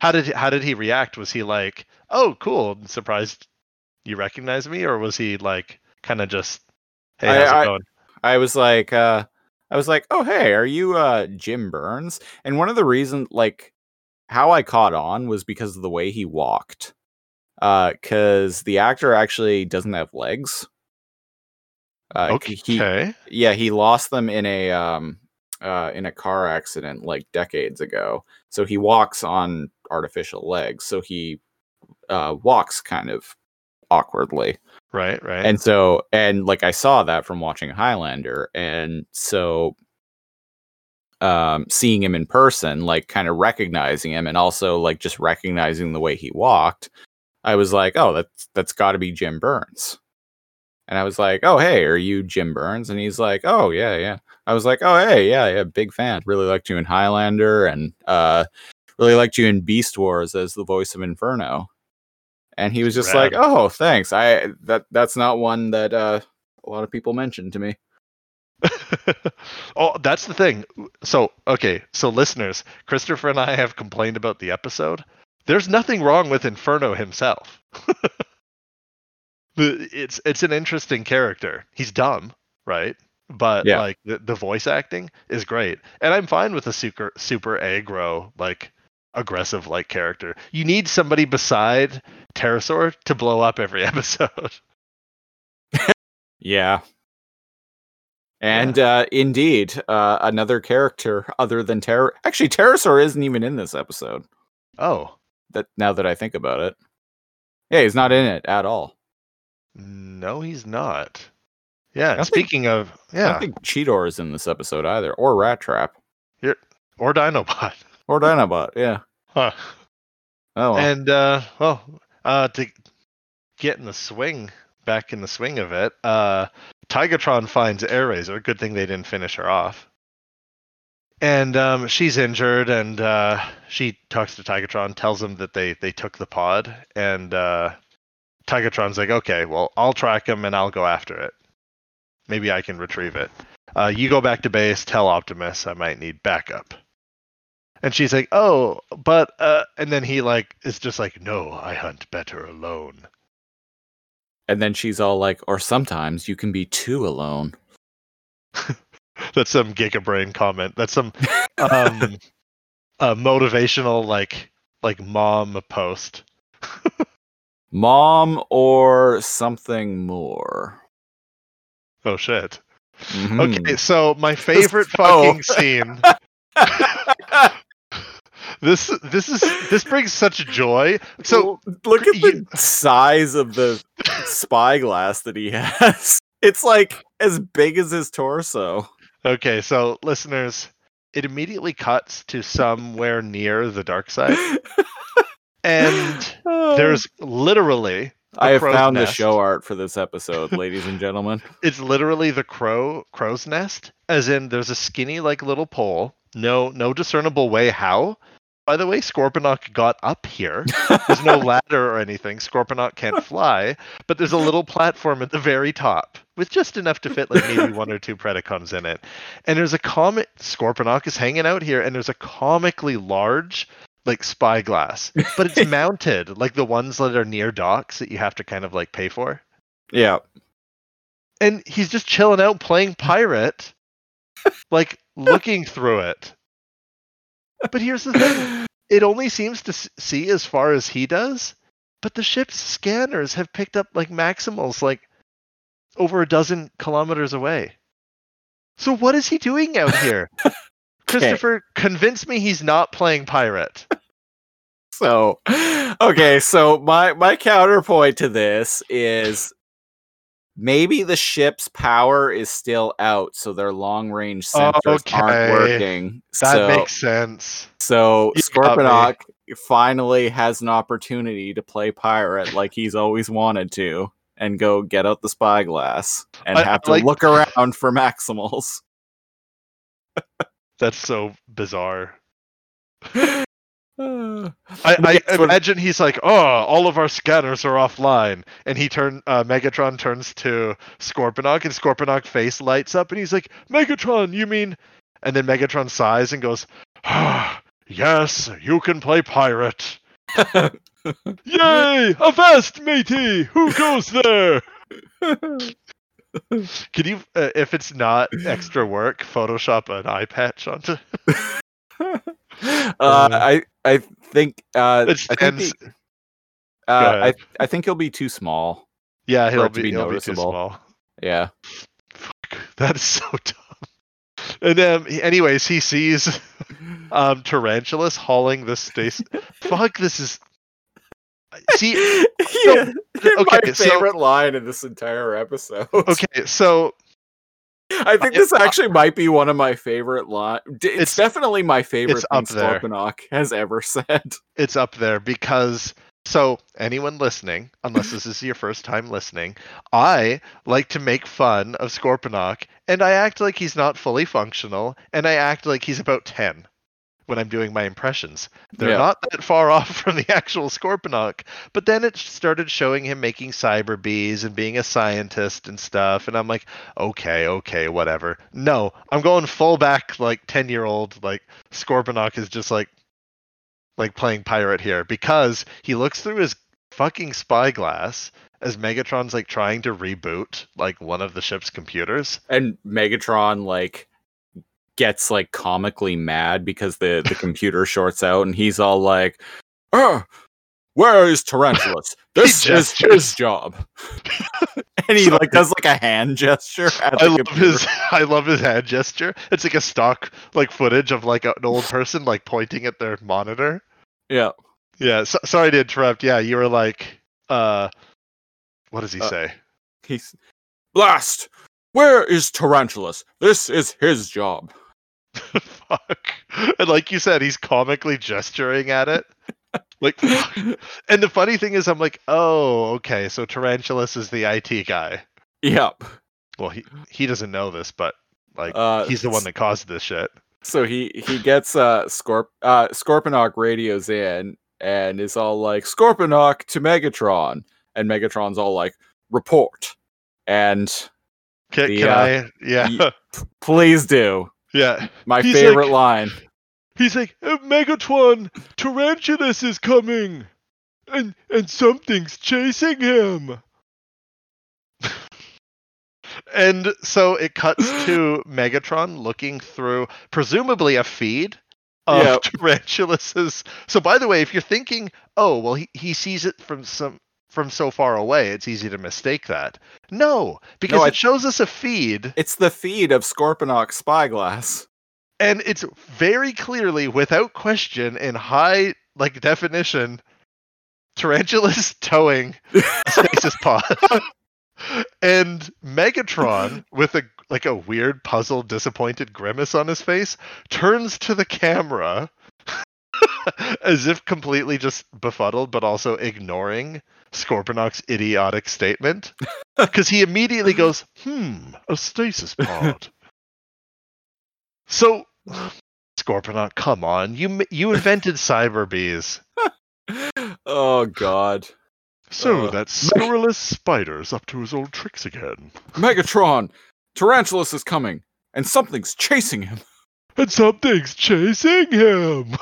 How did how did he react? Was he like, "Oh, cool," and surprised you recognize me, or was he like, kind of just, "Hey, I- how's it I- going?" I was like, uh, I was like, oh hey, are you uh, Jim Byrnes? And one of the reasons, like, how I caught on was because of the way he walked. Because the actor actually doesn't have legs. Uh, okay. he, yeah he lost them in a um uh in a car accident like decades ago so he walks on artificial legs so he uh walks kind of awkwardly right, right. and so and like i saw that from watching highlander and so um seeing him in person like kind of recognizing him and also like just recognizing the way he walked i was like oh that's that's got to be jim byrnes. And i was like oh hey are you jim byrnes? And he's like oh yeah yeah. I was like oh hey yeah yeah big fan. Really liked you in highlander and uh really liked you in beast wars as the voice of inferno and he was just like oh thanks i that that's not one that uh a lot of people mentioned to me oh, that's the thing. So, okay, so listeners, Christopher and I have complained about the episode. There's nothing wrong with Inferno himself. The- it's it's an interesting character. He's dumb, right? But Yeah. like the, the voice acting is great, and I'm fine with a super super aggro like aggressive like character. You need somebody beside Terrorsaur to blow up every episode. Yeah. And uh, indeed, uh, another character other than Terror. Actually, Terrorsaur isn't even in this episode. Oh, That now that I think about it, yeah, he's not in it at all. no, he's not. Yeah. don't think- Speaking of, I yeah, don't think Cheetor is in this episode either, or Rat Trap, or Dinobot. Or Dinobot. Yeah. Huh. Oh, well. And uh, well, uh, to get in the swing, back in the swing of it, uh, Tigatron finds Airazor. Good thing they didn't finish her off. And um, she's injured, and uh, she talks to Tigatron, tells him that they they took the pod, and uh, Tigatron's like, "Okay, well, I'll track him and I'll go after it. Maybe I can retrieve it. Uh, you go back to base. Tell Optimus I might need backup." And she's like, "Oh, but," uh, and then he like is just like, "No, I hunt better alone." and then she's all like, "Or sometimes you can be too alone." That's some gigabrain comment. That's some um, uh, motivational like like mom post. Mom or something more. Oh shit. Mhm. Okay, so my favorite Oh. fucking scene. This this is this brings such joy. So look at you- the size of the spyglass that he has. It's like as big as his torso. okay, so listeners, it immediately cuts to somewhere near the dark side, and oh. there's literally I have found the nest. show art for this episode, ladies and gentlemen. it's literally the crow crow's nest as in there's a skinny like little pole no no discernible way how by the way scorponok got up here. There's no ladder or anything. Scorponok can't fly but there's a little platform at the very top with just enough to fit like maybe one or two predacons in it. And there's a comet scorponok is hanging out here and there's a comically large like spyglass but it's mounted like the ones that are near docks that you have to kind of like pay for. Yeah. and he's just chilling out playing pirate like looking through it but here's the thing. It only seems to see as far as he does but the ship's scanners have picked up like maximals like over a dozen kilometers away. So what is he doing out here? Christopher convince me he's not playing pirate. So, okay, so my my counterpoint to this is maybe the ship's power is still out, so their long range sensors Okay. aren't working. that so, makes sense so You. Scorponok finally has an opportunity to play pirate like he's always wanted to, and go get out the spyglass and I- have to like- look around for Maximals. that's so bizarre I, I imagine he's like, oh, all of our scanners are offline, and he turn uh, Megatron turns to Scorponok, and Scorponok face lights up, and he's like, Megatron, you mean? And then Megatron sighs and goes, ah, yes, you can play pirate. Yay! Avast, matey! Who goes there? Can you, uh, if it's not extra work, Photoshop an eye patch onto? uh, I I think uh, I think the- uh, I. I think he'll be too small. Yeah, he'll be, be he'll be too noticeable. small. Yeah. Fuck, that is so dumb. And um, anyways, he sees um Tarantulas hauling the station. Fuck, this is. See, yeah. my okay, so- favorite line in this entire episode. okay, so I think this uh, actually might be one of my favorite lot. It's, It's- definitely my favorite it's thing up there. Has ever said. it's up there because so anyone listening, unless this is your first time listening, I like to make fun of Scorponok, and I act like he's not fully functional, and I act like he's about ten when I'm doing my impressions. They're Yeah. not that far off from the actual Scorponok, but then it started showing him making cyber bees and being a scientist and stuff, and I'm like, okay, okay, whatever. No, I'm going full back like ten year old like Scorponok is just like like playing pirate here because he looks through his fucking spyglass as Megatron's like trying to reboot like one of the ship's computers. And Megatron like gets like comically mad because the the computer shorts out and he's all like, "Oh, Where is Tarantulas? This is his job. and he like does like a hand gesture at I love computer. his I love his hand gesture. It's like a stock like footage of like an old person like pointing at their monitor. Yeah. Yeah, so, sorry to interrupt. Yeah, you were like uh what does he Uh, say? He's blast. Where is Tarantulas? This is his job. Fuck. And like you said, he's comically gesturing at it. Like and the funny thing is I'm like, "Oh, okay, so Tarantulas is the IT guy." Yep. Well, he he doesn't know this, but like Uh, he's the one that caused this shit. So he he gets uh Scorp uh Scorponok radios in and is all like Scorponok to Megatron and Megatron's all like report and Can, The, can uh, I? Yeah, y- please do yeah. my He's favorite like- line He's like, "Uh, Megatron, Tarantulas is coming, and and something's chasing him. and so it cuts to Megatron looking through, presumably a feed of Yep. Tarantulas's. So, by the way, if you're thinking, oh, well, he, he sees it from some from so far away, it's easy to mistake that. No, because I- it shows us a feed. It's the feed of Scorponok spyglass. And it's very clearly without question in high like definition tarantulas towing stasis pod. And megatron with a like a weird puzzled disappointed grimace on his face turns to the camera as if completely just befuddled but also ignoring scorponok's idiotic statement because he immediately goes hmm a stasis pod so Scorponok, come on. You you invented cyber bees. oh god So Uh, that scurrilous spider's up to his old tricks again. Megatron Tarantulas is coming and something's chasing him And something's chasing him.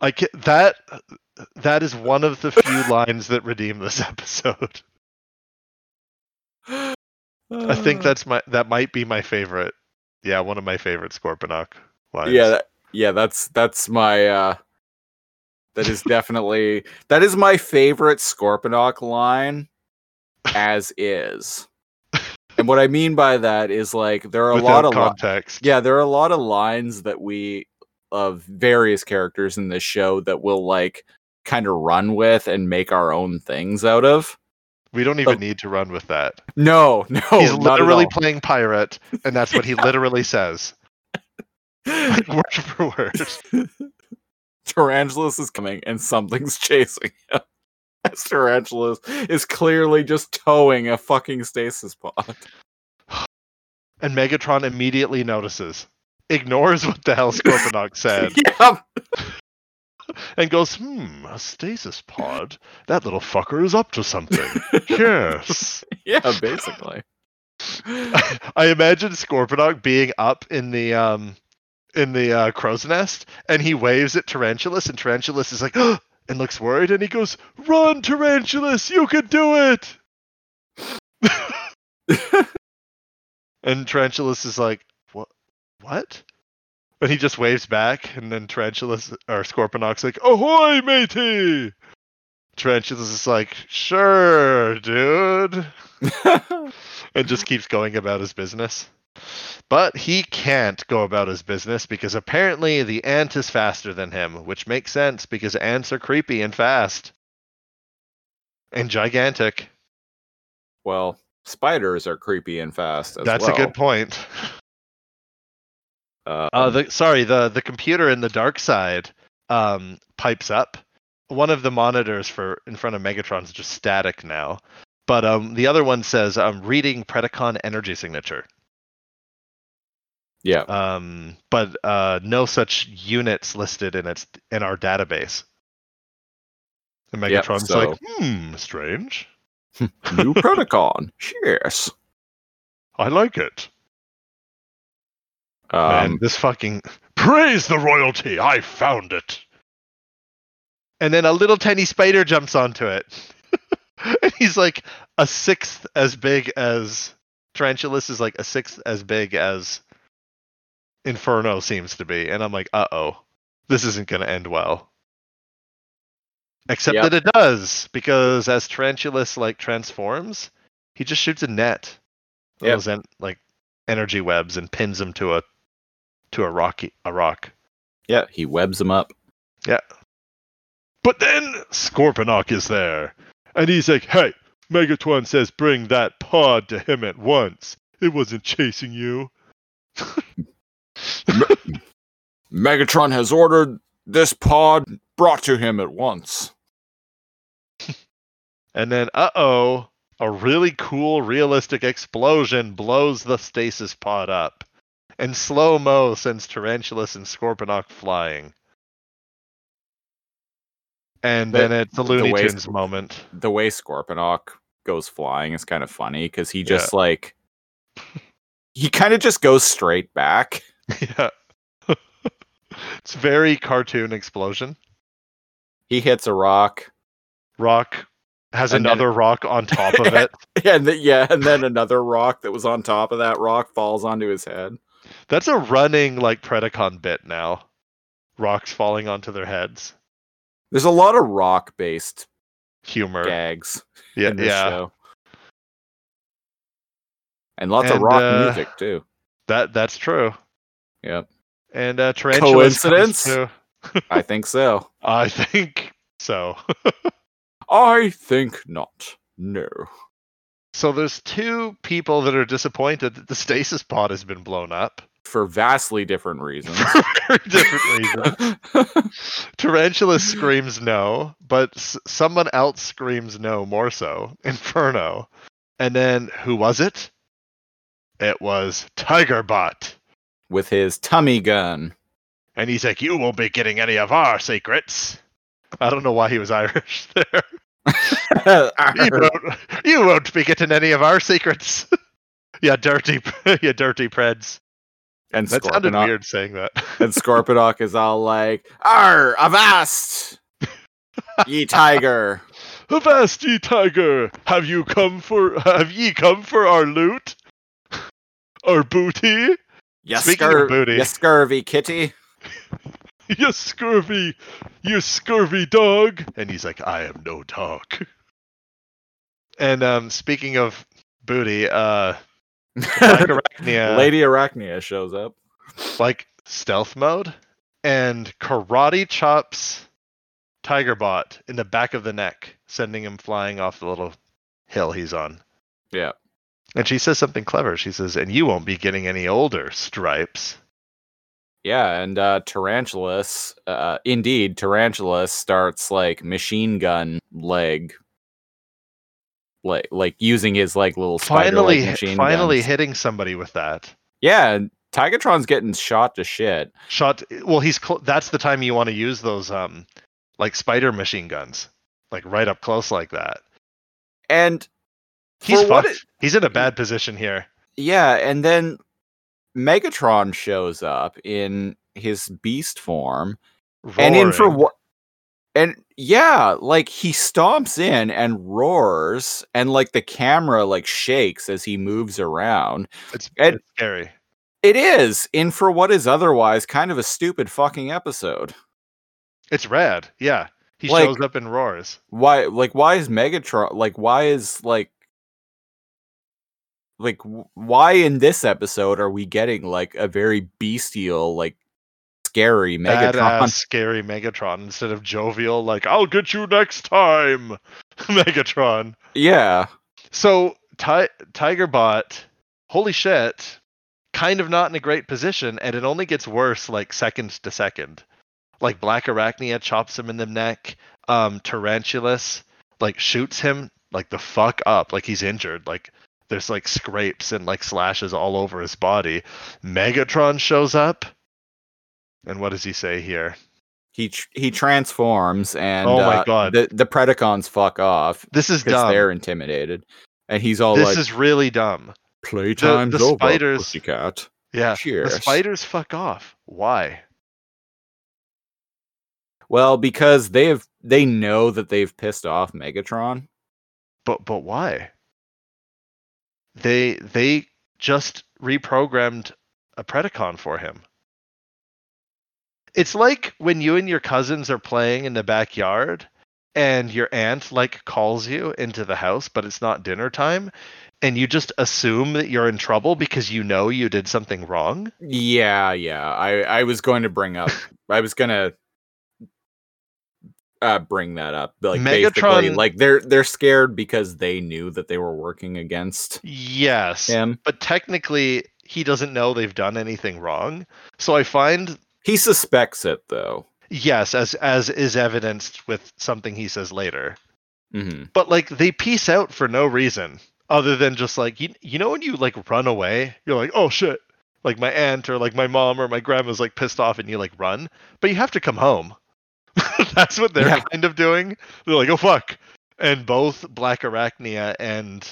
I can that that is one of the few lines that redeem this episode. I think that's my that might be my favorite. Yeah, one of my favorite Scorponok lines. yeah that, yeah that's that's my uh that is definitely that is my favorite scorponok line as is and what i mean by that is like there are a Without lot of li- context. yeah there are a lot of lines that we of various characters in this show that we'll like kind of run with and make our own things out of We don't even Oh. need to run with that. no no He's literally playing pirate, and that's what he literally says, like word for word. Tarantulas is coming and something's chasing him. As Tarantulas is clearly just towing a fucking stasis pod. And Megatron immediately notices, ignores what the hell Scorponok said, yep. and goes, "Hmm, a stasis pod. That little fucker is up to something." yes. Yeah, basically. I imagine Scorponok being up in the um in the uh, crow's nest, and he waves at Tarantulas, and Tarantulas is like, and looks worried, and he goes, "Run, Tarantulas! You can do it!" and Tarantulas is like, "What? What?" And he just waves back, and then Tarantulas or Scorponok's like, "Ahoy, matey!" Tarantulas is like, "Sure, dude." and just keeps going about his business. But he can't go about his business because apparently the ant is faster than him, which makes sense because ants are creepy and fast. And gigantic. well, spiders are creepy and fast. As well. That's well. a good point. Uh, Uh, the sorry, the the computer in the dark side um, pipes up. One of the monitors for in front of Megatron is just static now, but um, the other one says I'm reading Predacon energy signature. yeah. um, but uh, no such units listed in its in our database. And Megatron's so- like, hmm, strange. New Predacon. Yes. I like it. Um, Man, this fucking praise the royalty. I found it. And then a little tiny spider jumps onto it, and he's like a sixth as big as Tarantulas is like a sixth as big as Inferno seems to be, and I'm like, uh oh, this isn't going to end well. Except Yep. that it does, because as Tarantulas like transforms, he just shoots a net, Yep. those en- like energy webs, and pins him to a to a rocky a rock. Yeah, he webs him up. Yeah. But then Scorponok is there, and he's like, "Hey, Megatron says bring that pod to him at once. It wasn't chasing you." Megatron has ordered this pod brought to him at once. And then, uh oh, a really cool, realistic explosion blows the stasis pod up. And slow mo sends Tarantulas and Scorponok flying. And The- then it's a the Looney way- Tunes moment. The way Scorponok goes flying is kind of funny because he just like he kind of just goes straight back. yeah. it's very cartoon explosion. He hits a rock, Rock has And then- another rock on top of it. and th- yeah, and then another rock that was on top of that rock falls onto his head. That's a running like Predacon bit now. Rocks falling onto their heads. There's a lot of rock based Humor. gags yeah, in this yeah. show. And lots of rock uh, music too. That that's true. Yep. And uh, Coincidence? I think so. I think so. I think not. No. So there's two people that are disappointed that the stasis pod has been blown up For vastly different reasons. for very different reasons. Tarantula screams no, but s- someone else screams no more so. Inferno. And then who was it? It was Tigerbot. With his tummy gun. And he's like, You won't be getting any of our secrets. I don't know why he was Irish there. you, won't, you won't be getting any of our secrets. yeah, dirty, yeah, dirty preds. and That sounded weird saying that. and Scorponok is all like, "Arr, avast, ye tiger!" Avast ye tiger, have you come for have ye come for our loot? Our booty? Yes, Speaking scur- booty. you scurvy kitty. You scurvy, you scurvy dog. And he's like, I am no dog. And um speaking of booty, uh Arachnia Lady Arachnia shows up. like stealth mode and karate chops Tigerbot in the back of the neck, sending him flying off the little hill he's on. Yeah. And she says something clever. She says, "And you won't be getting any older, Stripes." Yeah, and uh Tarantulas, uh indeed, Tarantulas starts like machine gun leg like like using his like little Finally, machine finally guns. hitting somebody with that Yeah, and Tigatron's getting shot to shit. shot. Well, he's cl- that's the time you want to use those um like spider machine guns, like right up close like that. And He's fucked. he's in a bad position here. Yeah, and then Megatron shows up in his beast form, and in for what? And yeah, like he stomps in and roars, and like the camera like shakes as he moves around. It's, and- it's scary. It is in for what is otherwise kind of a stupid fucking episode. It's rad. Yeah, he Like- shows up and roars. Why, like, why is Megatron like? Why is like? Like why in this episode are we getting like a very bestial, like scary Megatron? Badass, scary Megatron instead of jovial, like "I'll get you next time," Megatron. Yeah, So Ti- Tigerbot, holy shit, kind of not in a great position, and it only gets worse like second to second. Like Black Arachnia chops him in the neck. Um, Tarantulas like shoots him like the fuck up, like he's injured. Like there's like scrapes and like slashes all over his body. Megatron shows up, and what does he say here? he tr- he transforms, and Oh my uh, God. the the Predacons fuck off This is dumb. they're intimidated, and he's all This like, is really dumb. "Playtime's the over, spiders- pussycat." Yeah, Cheers. the spiders fuck off. Why? Well, because they've they know that they've pissed off Megatron. But but why? They they just reprogrammed a Predacon for him. It's like when you and your cousins are playing in the backyard and your aunt like calls you into the house, but it's not dinner time, and you just assume that you're in trouble because you know you did something wrong. Yeah, yeah. I I was going to bring up. I was gonna uh bring that up. Like basically, Megatron- like they're they're scared because they knew that they were working against Yes. him. But technically he doesn't know they've done anything wrong. So I find He suspects it though. yes, as as is evidenced with something he says later. hmm But like they peace out for no reason other than just like you, you know when you like run away, you're like, "Oh shit." Like my aunt or like my mom or my grandma's like pissed off and you like run, but you have to come home. That's what they're Yeah. kind of doing. They're like, "Oh fuck." And both Black Arachnia and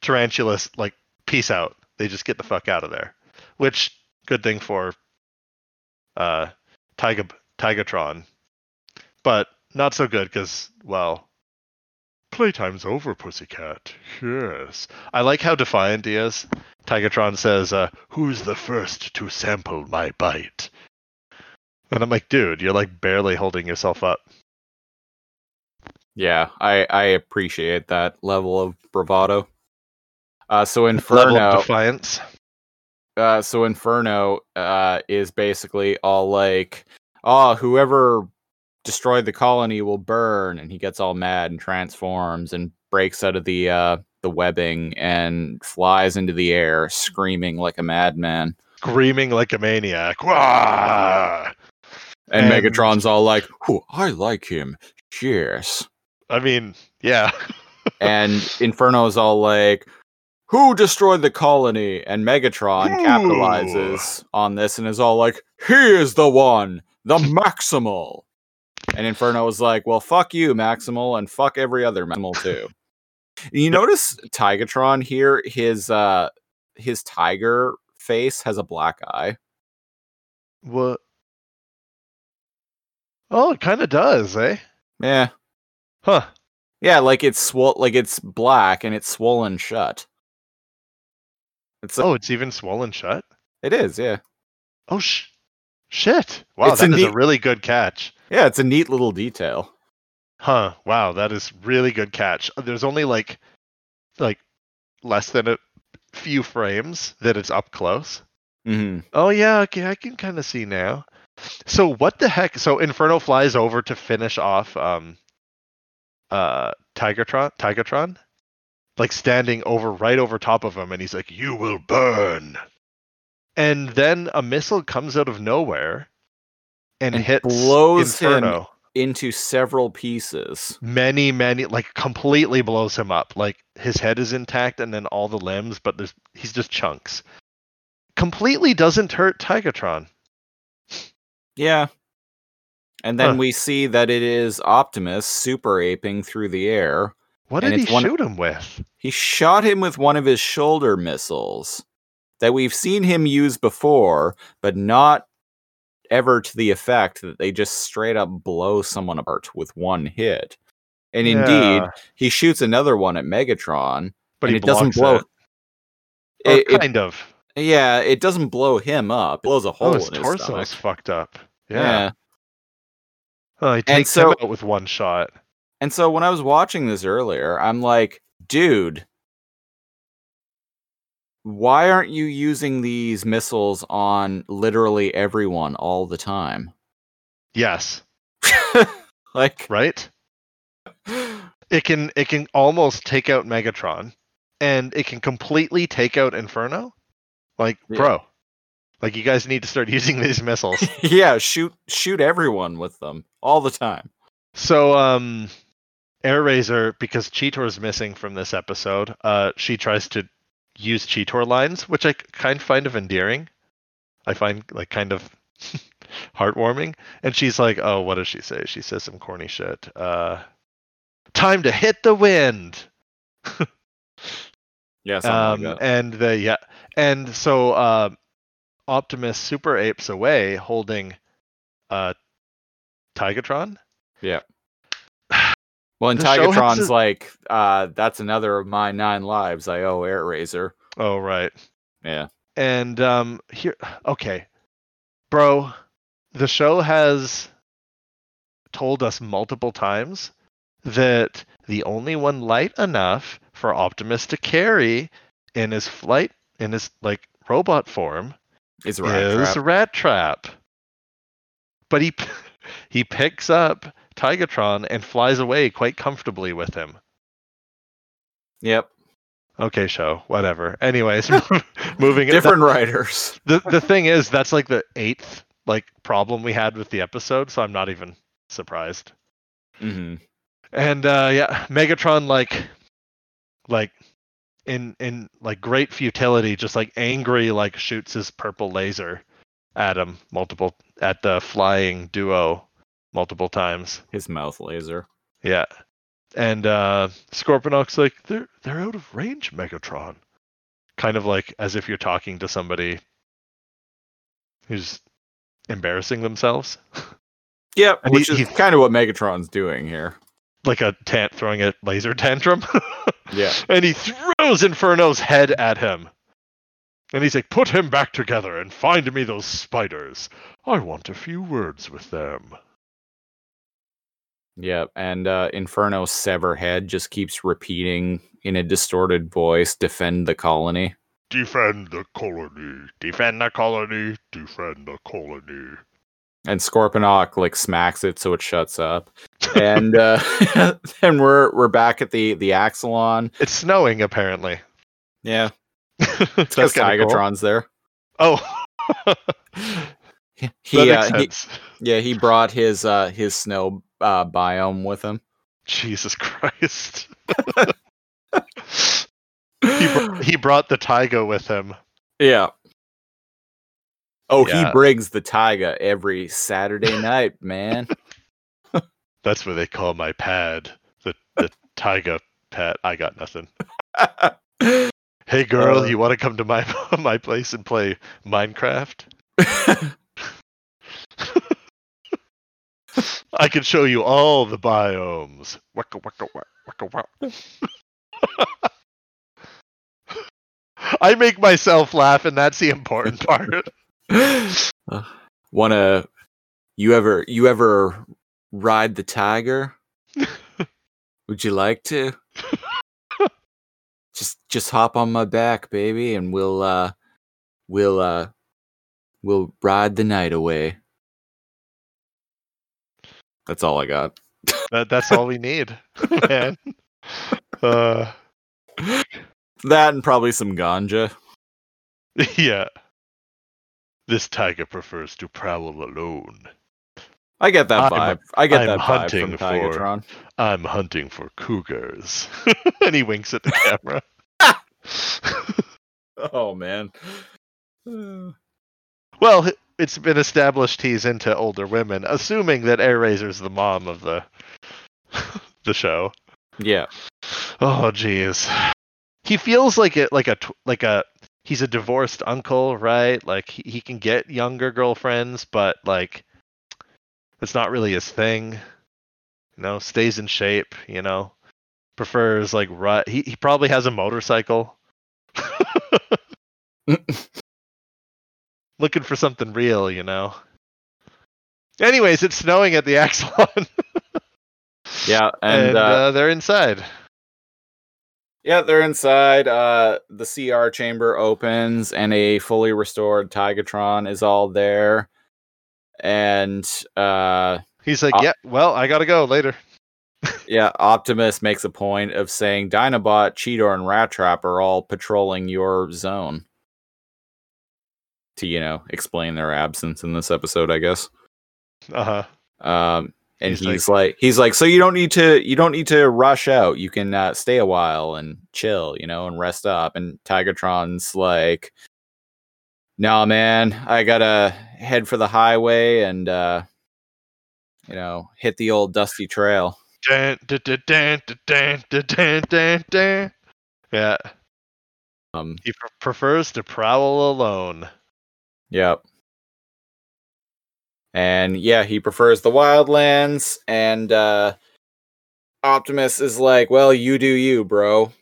Tarantulas like peace out. They just get the fuck out of there. Which good thing for uh Tyga Tigatron. But not so good cuz well, Playtime's over, pussycat. Yes. I like how defiant he is. Tigatron says, uh, Who's the first to sample my bite? And I'm like, dude, you're like barely holding yourself up. Yeah, I I appreciate that level of bravado. Uh, so Level Inferno, of defiance. uh, so Inferno uh, is basically all like, oh, whoever destroyed the colony will burn, and he gets all mad and transforms and breaks out of the uh, the webbing and flies into the air, screaming like a madman. Screaming like a maniac. Wah! And, And- Megatron's all like, "Oh, I like him. Cheers." I mean, yeah. and Inferno's all like, "Who destroyed the colony?" And Megatron Ooh. capitalizes on this and is all like, "He is the one, the Maximal." And Inferno is like, "Well, fuck you, Maximal, and fuck every other Maximal too." you notice Tigatron here, his uh, his tiger face has a black eye. What? Oh, it kind of does, eh? Yeah, Huh. yeah, like it's swol, like it's black and it's swollen shut. It's Oh, it's even swollen shut. it is, yeah, Oh, sh- shit. Wow, It's a that is a really good catch. yeah. It's a neat little detail. Huh. Wow, that is really good catch. There's only like like less than a few frames that it's up close. Mm-hmm. Oh yeah, okay, I can kind of see now. So what the heck? So Inferno flies over to finish off um uh Tigertron Tigatron like standing over right over top of him and he's like you will burn. And then a missile comes out of nowhere and, And hits blows him Inferno. into several pieces. many many like completely blows him up like his head is intact and then all the limbs but there's he's just chunks completely doesn't hurt tigatron Yeah. And then Huh. we see that it is Optimus super aping through the air. what did he shoot him with He shot him with one of his shoulder missiles that we've seen him use before, but not ever to the effect that they just straight up blow someone apart with one hit. And indeed, he shoots another one at Megatron, but it doesn't blow. it. Oh, it, it- kind of yeah, it doesn't blow him up. It blows a oh, hole oh his in his torso stomach. is fucked up yeah. yeah, Oh, he takes so- him out with one shot And so when I was watching this earlier, I'm like, dude, why aren't you using these missiles on literally everyone all the time? yes like, right it can it can almost take out megatron and it can completely take out inferno like Yeah. bro like you guys need to start using these missiles. Yeah, shoot shoot everyone with them all the time. so um Airazor because cheetor's missing from this episode uh she tries to use cheetor lines which I kind of find of endearing. I find like kind of heartwarming. And she's like oh what does she say? She says some corny shit uh time to hit the wind Yeah, um, like and the yeah, and so uh, Optimus super apes away, holding uh, Tigatron. Yeah. Well, and the Tigatron's like, uh, that's another of my nine lives I owe Airazor. Oh right, Yeah. and um, here, okay, bro, the show has told us multiple times that the only one light enough for Optimus to carry in his flight in his like robot form is a rat is trap. Rat Trap. But he he picks up Tigatron and flies away quite comfortably with him. Yep. Okay, show, whatever. Anyways, moving Different writers. the the thing is that's like the eighth like problem we had with the episode, so I'm not even surprised. hmm And uh yeah, Megatron like like in in like great futility, just like angry like shoots his purple laser at him multiple at the flying duo multiple times. His mouth laser. Yeah. And uh Scorponok's like, they're they're out of range, Megatron. Kind of like as if you're talking to somebody who's embarrassing themselves. Yeah, And Which he- is kind of what Megatron's doing here. Like a tant throwing a laser tantrum. Yeah. and he throws Inferno's head at him. And he's like, put him back together and find me those spiders. I want a few words with them. Yep. And uh, Inferno's sever head just keeps repeating in a distorted voice, defend the colony. Defend the colony. Defend the colony. Defend the colony. And Scorponok like smacks it so it shuts up. And uh, then we're we're back at the the Axalon. It's snowing apparently. Yeah. That's Because kinda cool. There. Oh. He, uh, he yeah, he brought his uh his snow uh biome with him. Jesus Christ. he, br- he brought the taiga with him. Yeah. Oh, Yeah. he brings the taiga every Saturday night, man. That's what they call my pad. The the taiga pad. I got nothing. Hey girl, Uh. you want to come to my my place and play Minecraft? I can show you all the biomes. Waka waka waka waka waka. I make myself laugh, and that's the important part. Wanna you ever you ever ride the tiger? Would you like to? just just hop on my back, baby, and we'll uh we'll uh we'll ride the night away. That's all I got. That, that's all we need, man. Uh, That and probably some ganja. yeah. This tiger prefers to prowl alone. I get that I'm- vibe. I get I'm that vibe hunting from for- Tigatron. I'm hunting for cougars. and he winks at the camera. Oh man. well, it's been established he's into older women, assuming that Airazor's the mom of the the show. yeah. Oh, jeez. He feels like it, like a like a he's a divorced uncle, right? Like he, he can get younger girlfriends, but like it's not really his thing. You know, stays in shape. You know, prefers like rut. He he probably has a motorcycle. Looking for something real, you know. Anyways, it's snowing at the Axalon, Yeah, and, and, uh, uh, they're inside. Yeah, they're inside. Uh, the CR chamber opens, and a fully restored Tigatron is all there. And uh, He's like, Uh, "Yeah, well, I gotta go later." yeah, Optimus makes a point of saying Dinobot, Cheetor, and Rat Trap are all patrolling your zone. To you know, explain their absence in this episode, I guess. Uh huh. Um, and he's, he's like, like, he's like so you don't need to you don't need to rush out. You can uh, stay a while and chill you know and rest up. And Tigatron's like nah man. I gotta head for the highway and uh you know hit the old dusty trail. Dun, dun, dun, dun, dun, dun, dun, yeah. Um he prefers to prowl alone. Yep. And yeah, he prefers the wildlands. And uh Optimus is like, "Well, you do you, bro."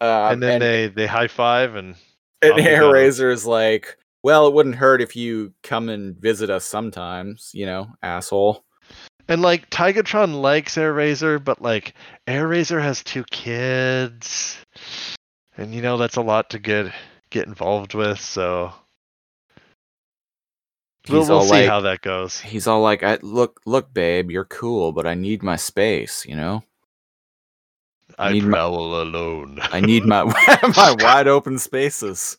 Uh, and then they they high five and and off we Air go. Razor is like, Well, it wouldn't hurt if you come and visit us sometimes, you know, asshole. And like Tigatron likes Airazor, but like Airazor has two kids, and you know that's a lot to get get involved with. So He's we'll all see like- how that goes. He's all like, I, "Look, look, babe, you're cool, but I need my space, you know. I need my- travel alone. I need my my wide open spaces."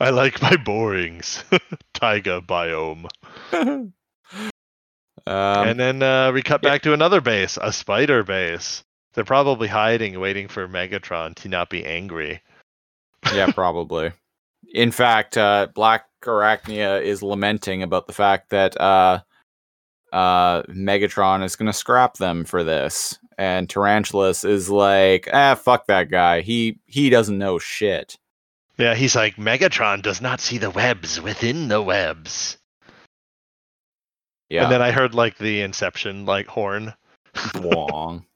I like my borings. Taiga biome. um, and then uh, we cut yeah. back to another base, a spider base. They're probably hiding, waiting for Megatron to not be angry. yeah, probably. In fact, uh, Black Arachnia is lamenting about the fact that uh, uh, Megatron is going to scrap them for this, and Tarantulas is like, "Ah, fuck that guy. He he doesn't know shit." Yeah, he's like, Megatron does not see the webs within the webs. Yeah, And then I heard like the Inception like horn. Wong.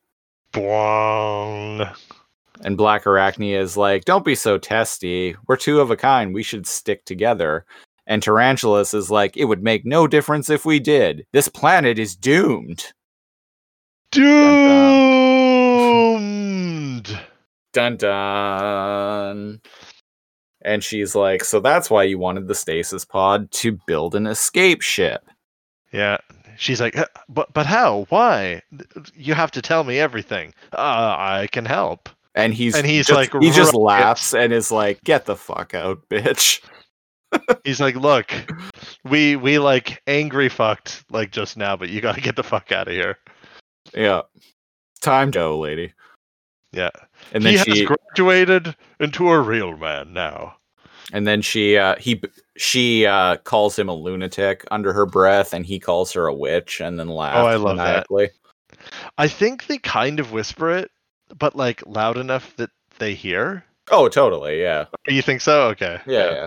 Bwong. And Black Arachnia is like, "Don't be so testy. We're two of a kind. We should stick together." And Tarantulas is like, "It would make no difference if we did. This planet is doomed." Doomed. Dun dun. And she's like, "So that's why you wanted the stasis pod to build an escape ship." Yeah. She's like, "Uh, but but how? Why? You have to tell me everything. Uh, I can help. And he's And he's just- like, he just laughs and is like, "Get the fuck out, bitch." He's like, look, we we like angry fucked like just now, but you gotta get the fuck out of here. Yeah, time to go, lady. Yeah. And then he she has graduated into a real man now. And then she uh he she uh calls him a lunatic under her breath and he calls her a witch and then laughs Oh, I love that. I think they kind of whisper it, but like loud enough that they hear. Oh, totally, yeah. You think so? Okay. Yeah, yeah.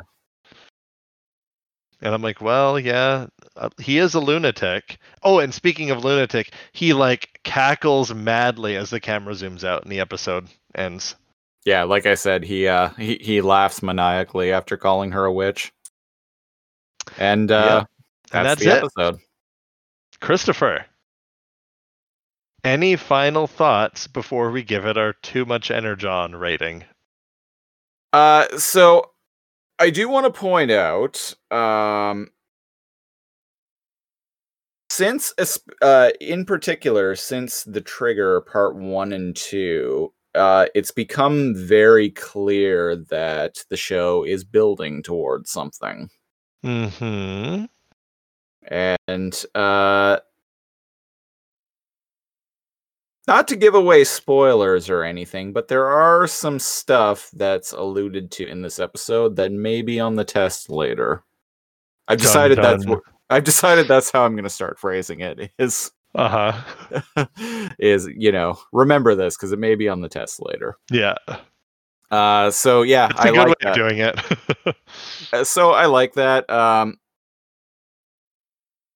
And I'm like, well, yeah, uh, he is a lunatic. Oh, and speaking of lunatic, he like cackles madly as the camera zooms out and the episode ends. Yeah, like I said, he uh he, he laughs maniacally after calling her a witch. And uh And that's, that's the it. episode. Christopher, any final thoughts before we give it our too much energon rating? Uh so I do want to point out um since uh in particular since the trigger part 1 and 2 uh it's become very clear that the show is building towards something Mm-hmm. and uh not to give away spoilers or anything but there are some stuff that's alluded to in this episode that may be on the test later i've Dun, decided that's dun. what i've decided that's how i'm going to start phrasing it is Uh-huh. is you know remember this because it may be on the test later Yeah. uh so yeah It's a i good like way that. of doing it. Uh, so I like that. Um,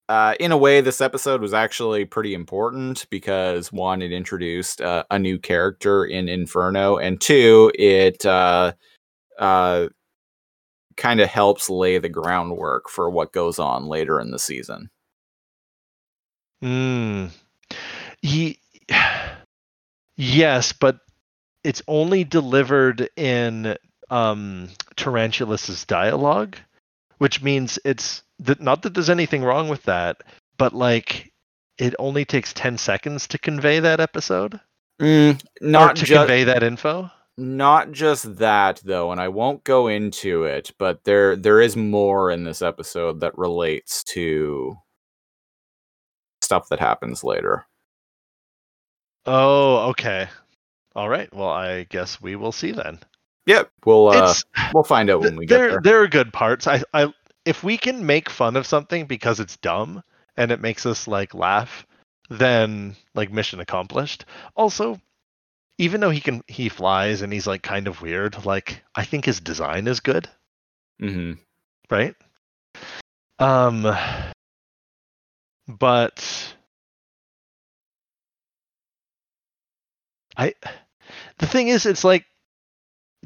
uh, in a way, this episode was actually pretty important because one, it introduced uh, a new character in Inferno, and two, it uh, uh, kind of helps lay the groundwork for what goes on later in the season. Mm. Ye- yes, but it's only delivered in um, Tarantulas's dialogue, which means it's th- not that there's anything wrong with that, but like it only takes 10 seconds to convey that episode mm, or not to just convey that info. not just that though, and I won't go into it, but there there is more in this episode that relates to stuff that happens later. Oh, okay. All right. Well, I guess we will see then. Yep, we'll uh, we'll find out when we get there there. there are good parts. I I if we can make fun of something because it's dumb and it makes us like laugh, then like mission accomplished. Also, even though he can he flies and he's like kind of weird, like I think his design is good, Mm-hmm. right? Um but I the thing is it's like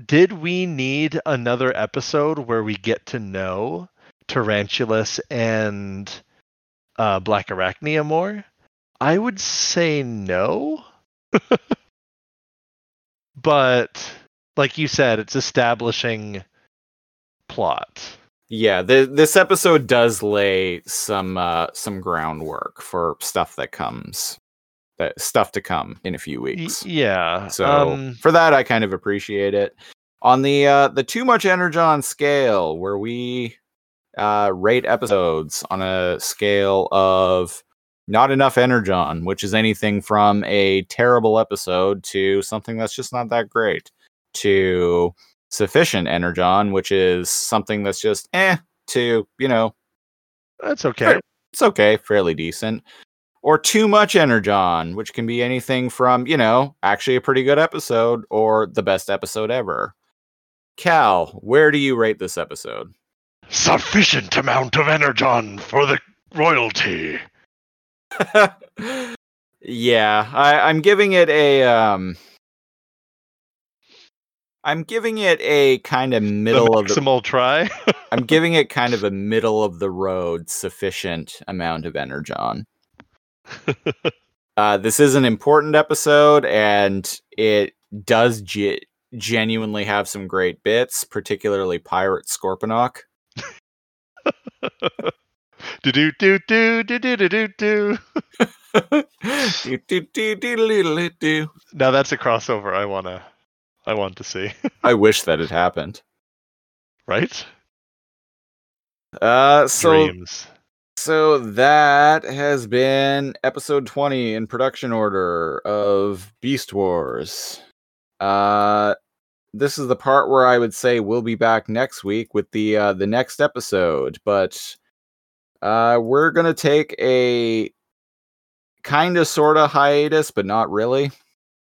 did we need another episode where we get to know Tarantulas and uh, Black Arachnia more? I would say no. but like you said, it's establishing plot. Yeah, th- this episode does lay some uh, some groundwork for stuff that comes, that stuff to come in a few weeks. yeah. So um, for that, I kind of appreciate it. On the uh, the too much energon scale, where we uh, rate episodes on a scale of not enough energon, which is anything from a terrible episode to something that's just not that great, to sufficient energon, which is something that's just eh, to you know that's okay. it's okay, fairly decent. Or too much energon, which can be anything from, you know, actually a pretty good episode or the best episode ever. Cal, where do you rate this episode? Sufficient amount of energon for the royalty. yeah, I, I'm giving it a um I'm giving it a kind of middle the of the maximal try. I'm giving it kind of a middle of the road sufficient amount of energon. Uh, this is an important episode, and it does ge- genuinely have some great bits, particularly Pirate Scorponok. do do do do do do do do do. Do, do, do, do, do, do, do. Now that's a crossover I wanna I want to see. I wish that had happened. right? Uh, so Dreams. So that has been episode twenty in production order of Beast Wars. Uh, this is the part where I would say we'll be back next week with the uh, the next episode, but uh, we're gonna take a kind of sort of hiatus, but not really.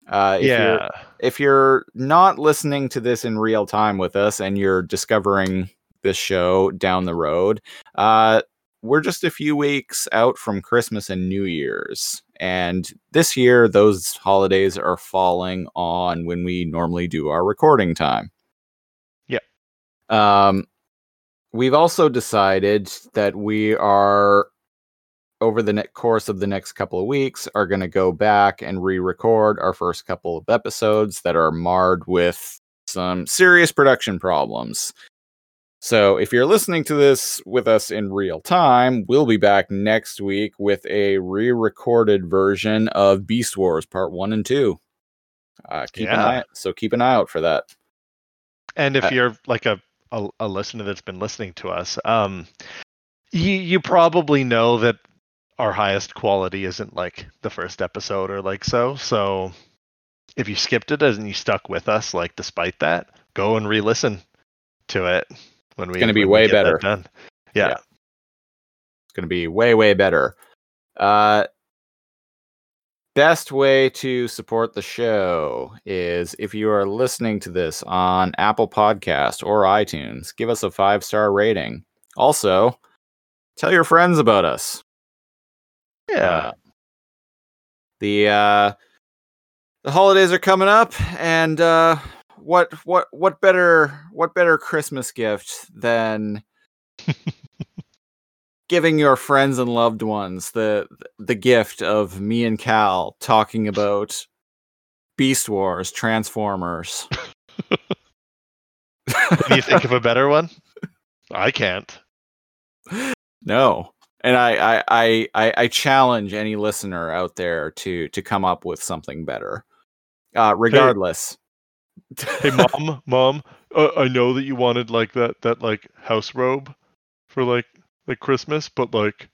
Uh, if you're- yeah. if you're not listening to this in real time with us and you're discovering this show down the road, uh, we're just a few weeks out from Christmas and New Year's. And this year, those holidays are falling on when we normally do our recording time. Yep. Um, we've also decided that we are over the ne- course of the next couple of weeks are going to go back and re-record our first couple of episodes that are marred with some serious production problems. So if you're listening to this with us in real time, we'll be back next week with a re-recorded version of Beast Wars Part 1 and 2. Uh, keep an Yeah. eye so keep an eye out for that. And if Uh, you're like a, a a listener that's been listening to us, um, you you probably know that our highest quality isn't like the first episode or like so. So if you skipped it and you stuck with us, like despite that, go and re-listen to it when we gonna be way better. Yeah. Yeah. It's going to be way, way better. Uh, best way to support the show is if you are listening to this on Apple Podcast or iTunes, give us a five star rating. Also, tell your friends about us. Yeah. Uh, the uh, the holidays are coming up, and uh, what what what better what better Christmas gift than giving your friends and loved ones the the gift of me and Cal talking about Beast Wars, Transformers. Can you think of a better one? I can't. No. And I, I, I, I, I challenge any listener out there to to come up with something better. Uh, regardless. Hey mom, mom, uh, I know that you wanted like that that like house robe for like like Christmas, but like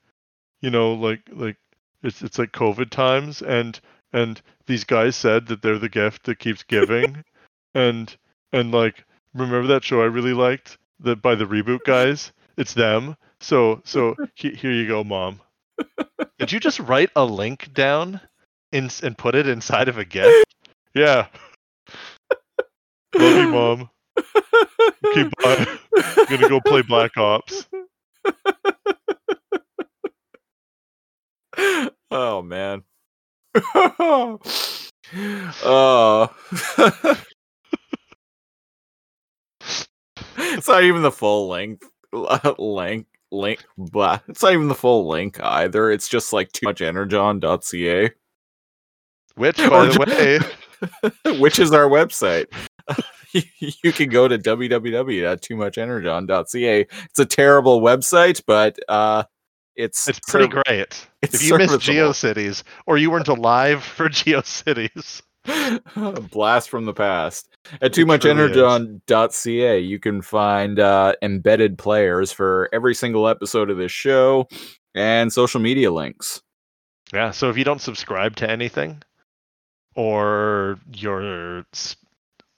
you know like like it's it's like COVID times and and these guys said that they're the gift that keeps giving and and like remember that show I really liked that by the reboot guys? It's them. So so he, here you go, mom. Did you just write a link down in, and put it inside of a gift? Yeah. Love you, mom. Okay, bye. I'm gonna go play Black Ops. oh man. oh. it's not even the full length link link but it's not even the full link either. It's just like too much energon.ca. Which, by the way, which is our website. You can go to www.toomuchenergon.ca. It's a terrible website, but uh, it's it's pretty serv- great. it's If you missed. GeoCities or you weren't alive for GeoCities, Blast from the past. At It truly is. toomuchenergon.ca, you can find uh, embedded players for every single episode of this show and social media links. yeah. So if you don't subscribe to anything, or your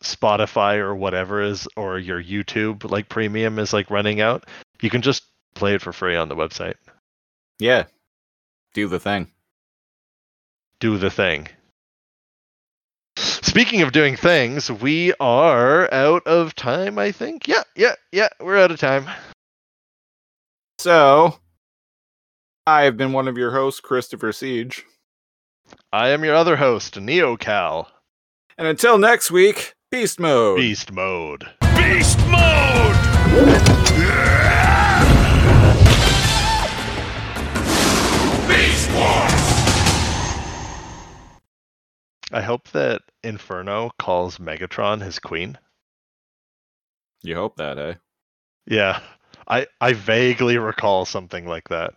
Spotify or whatever is, or your YouTube like premium is like running out, you can just play it for free on the website. Yeah, do the thing. do the thing. Speaking of doing things, we are out of time, I think. Yeah, yeah, yeah, we're out of time. So, I have been one of your hosts, Christopher Siege. I am your other host, NeoCal. And until next week, Beast Mode. Beast Mode. Beast mode! Beast Wars! I hope that Inferno calls Megatron his queen. You hope that, eh? Yeah. I, I vaguely recall something like that.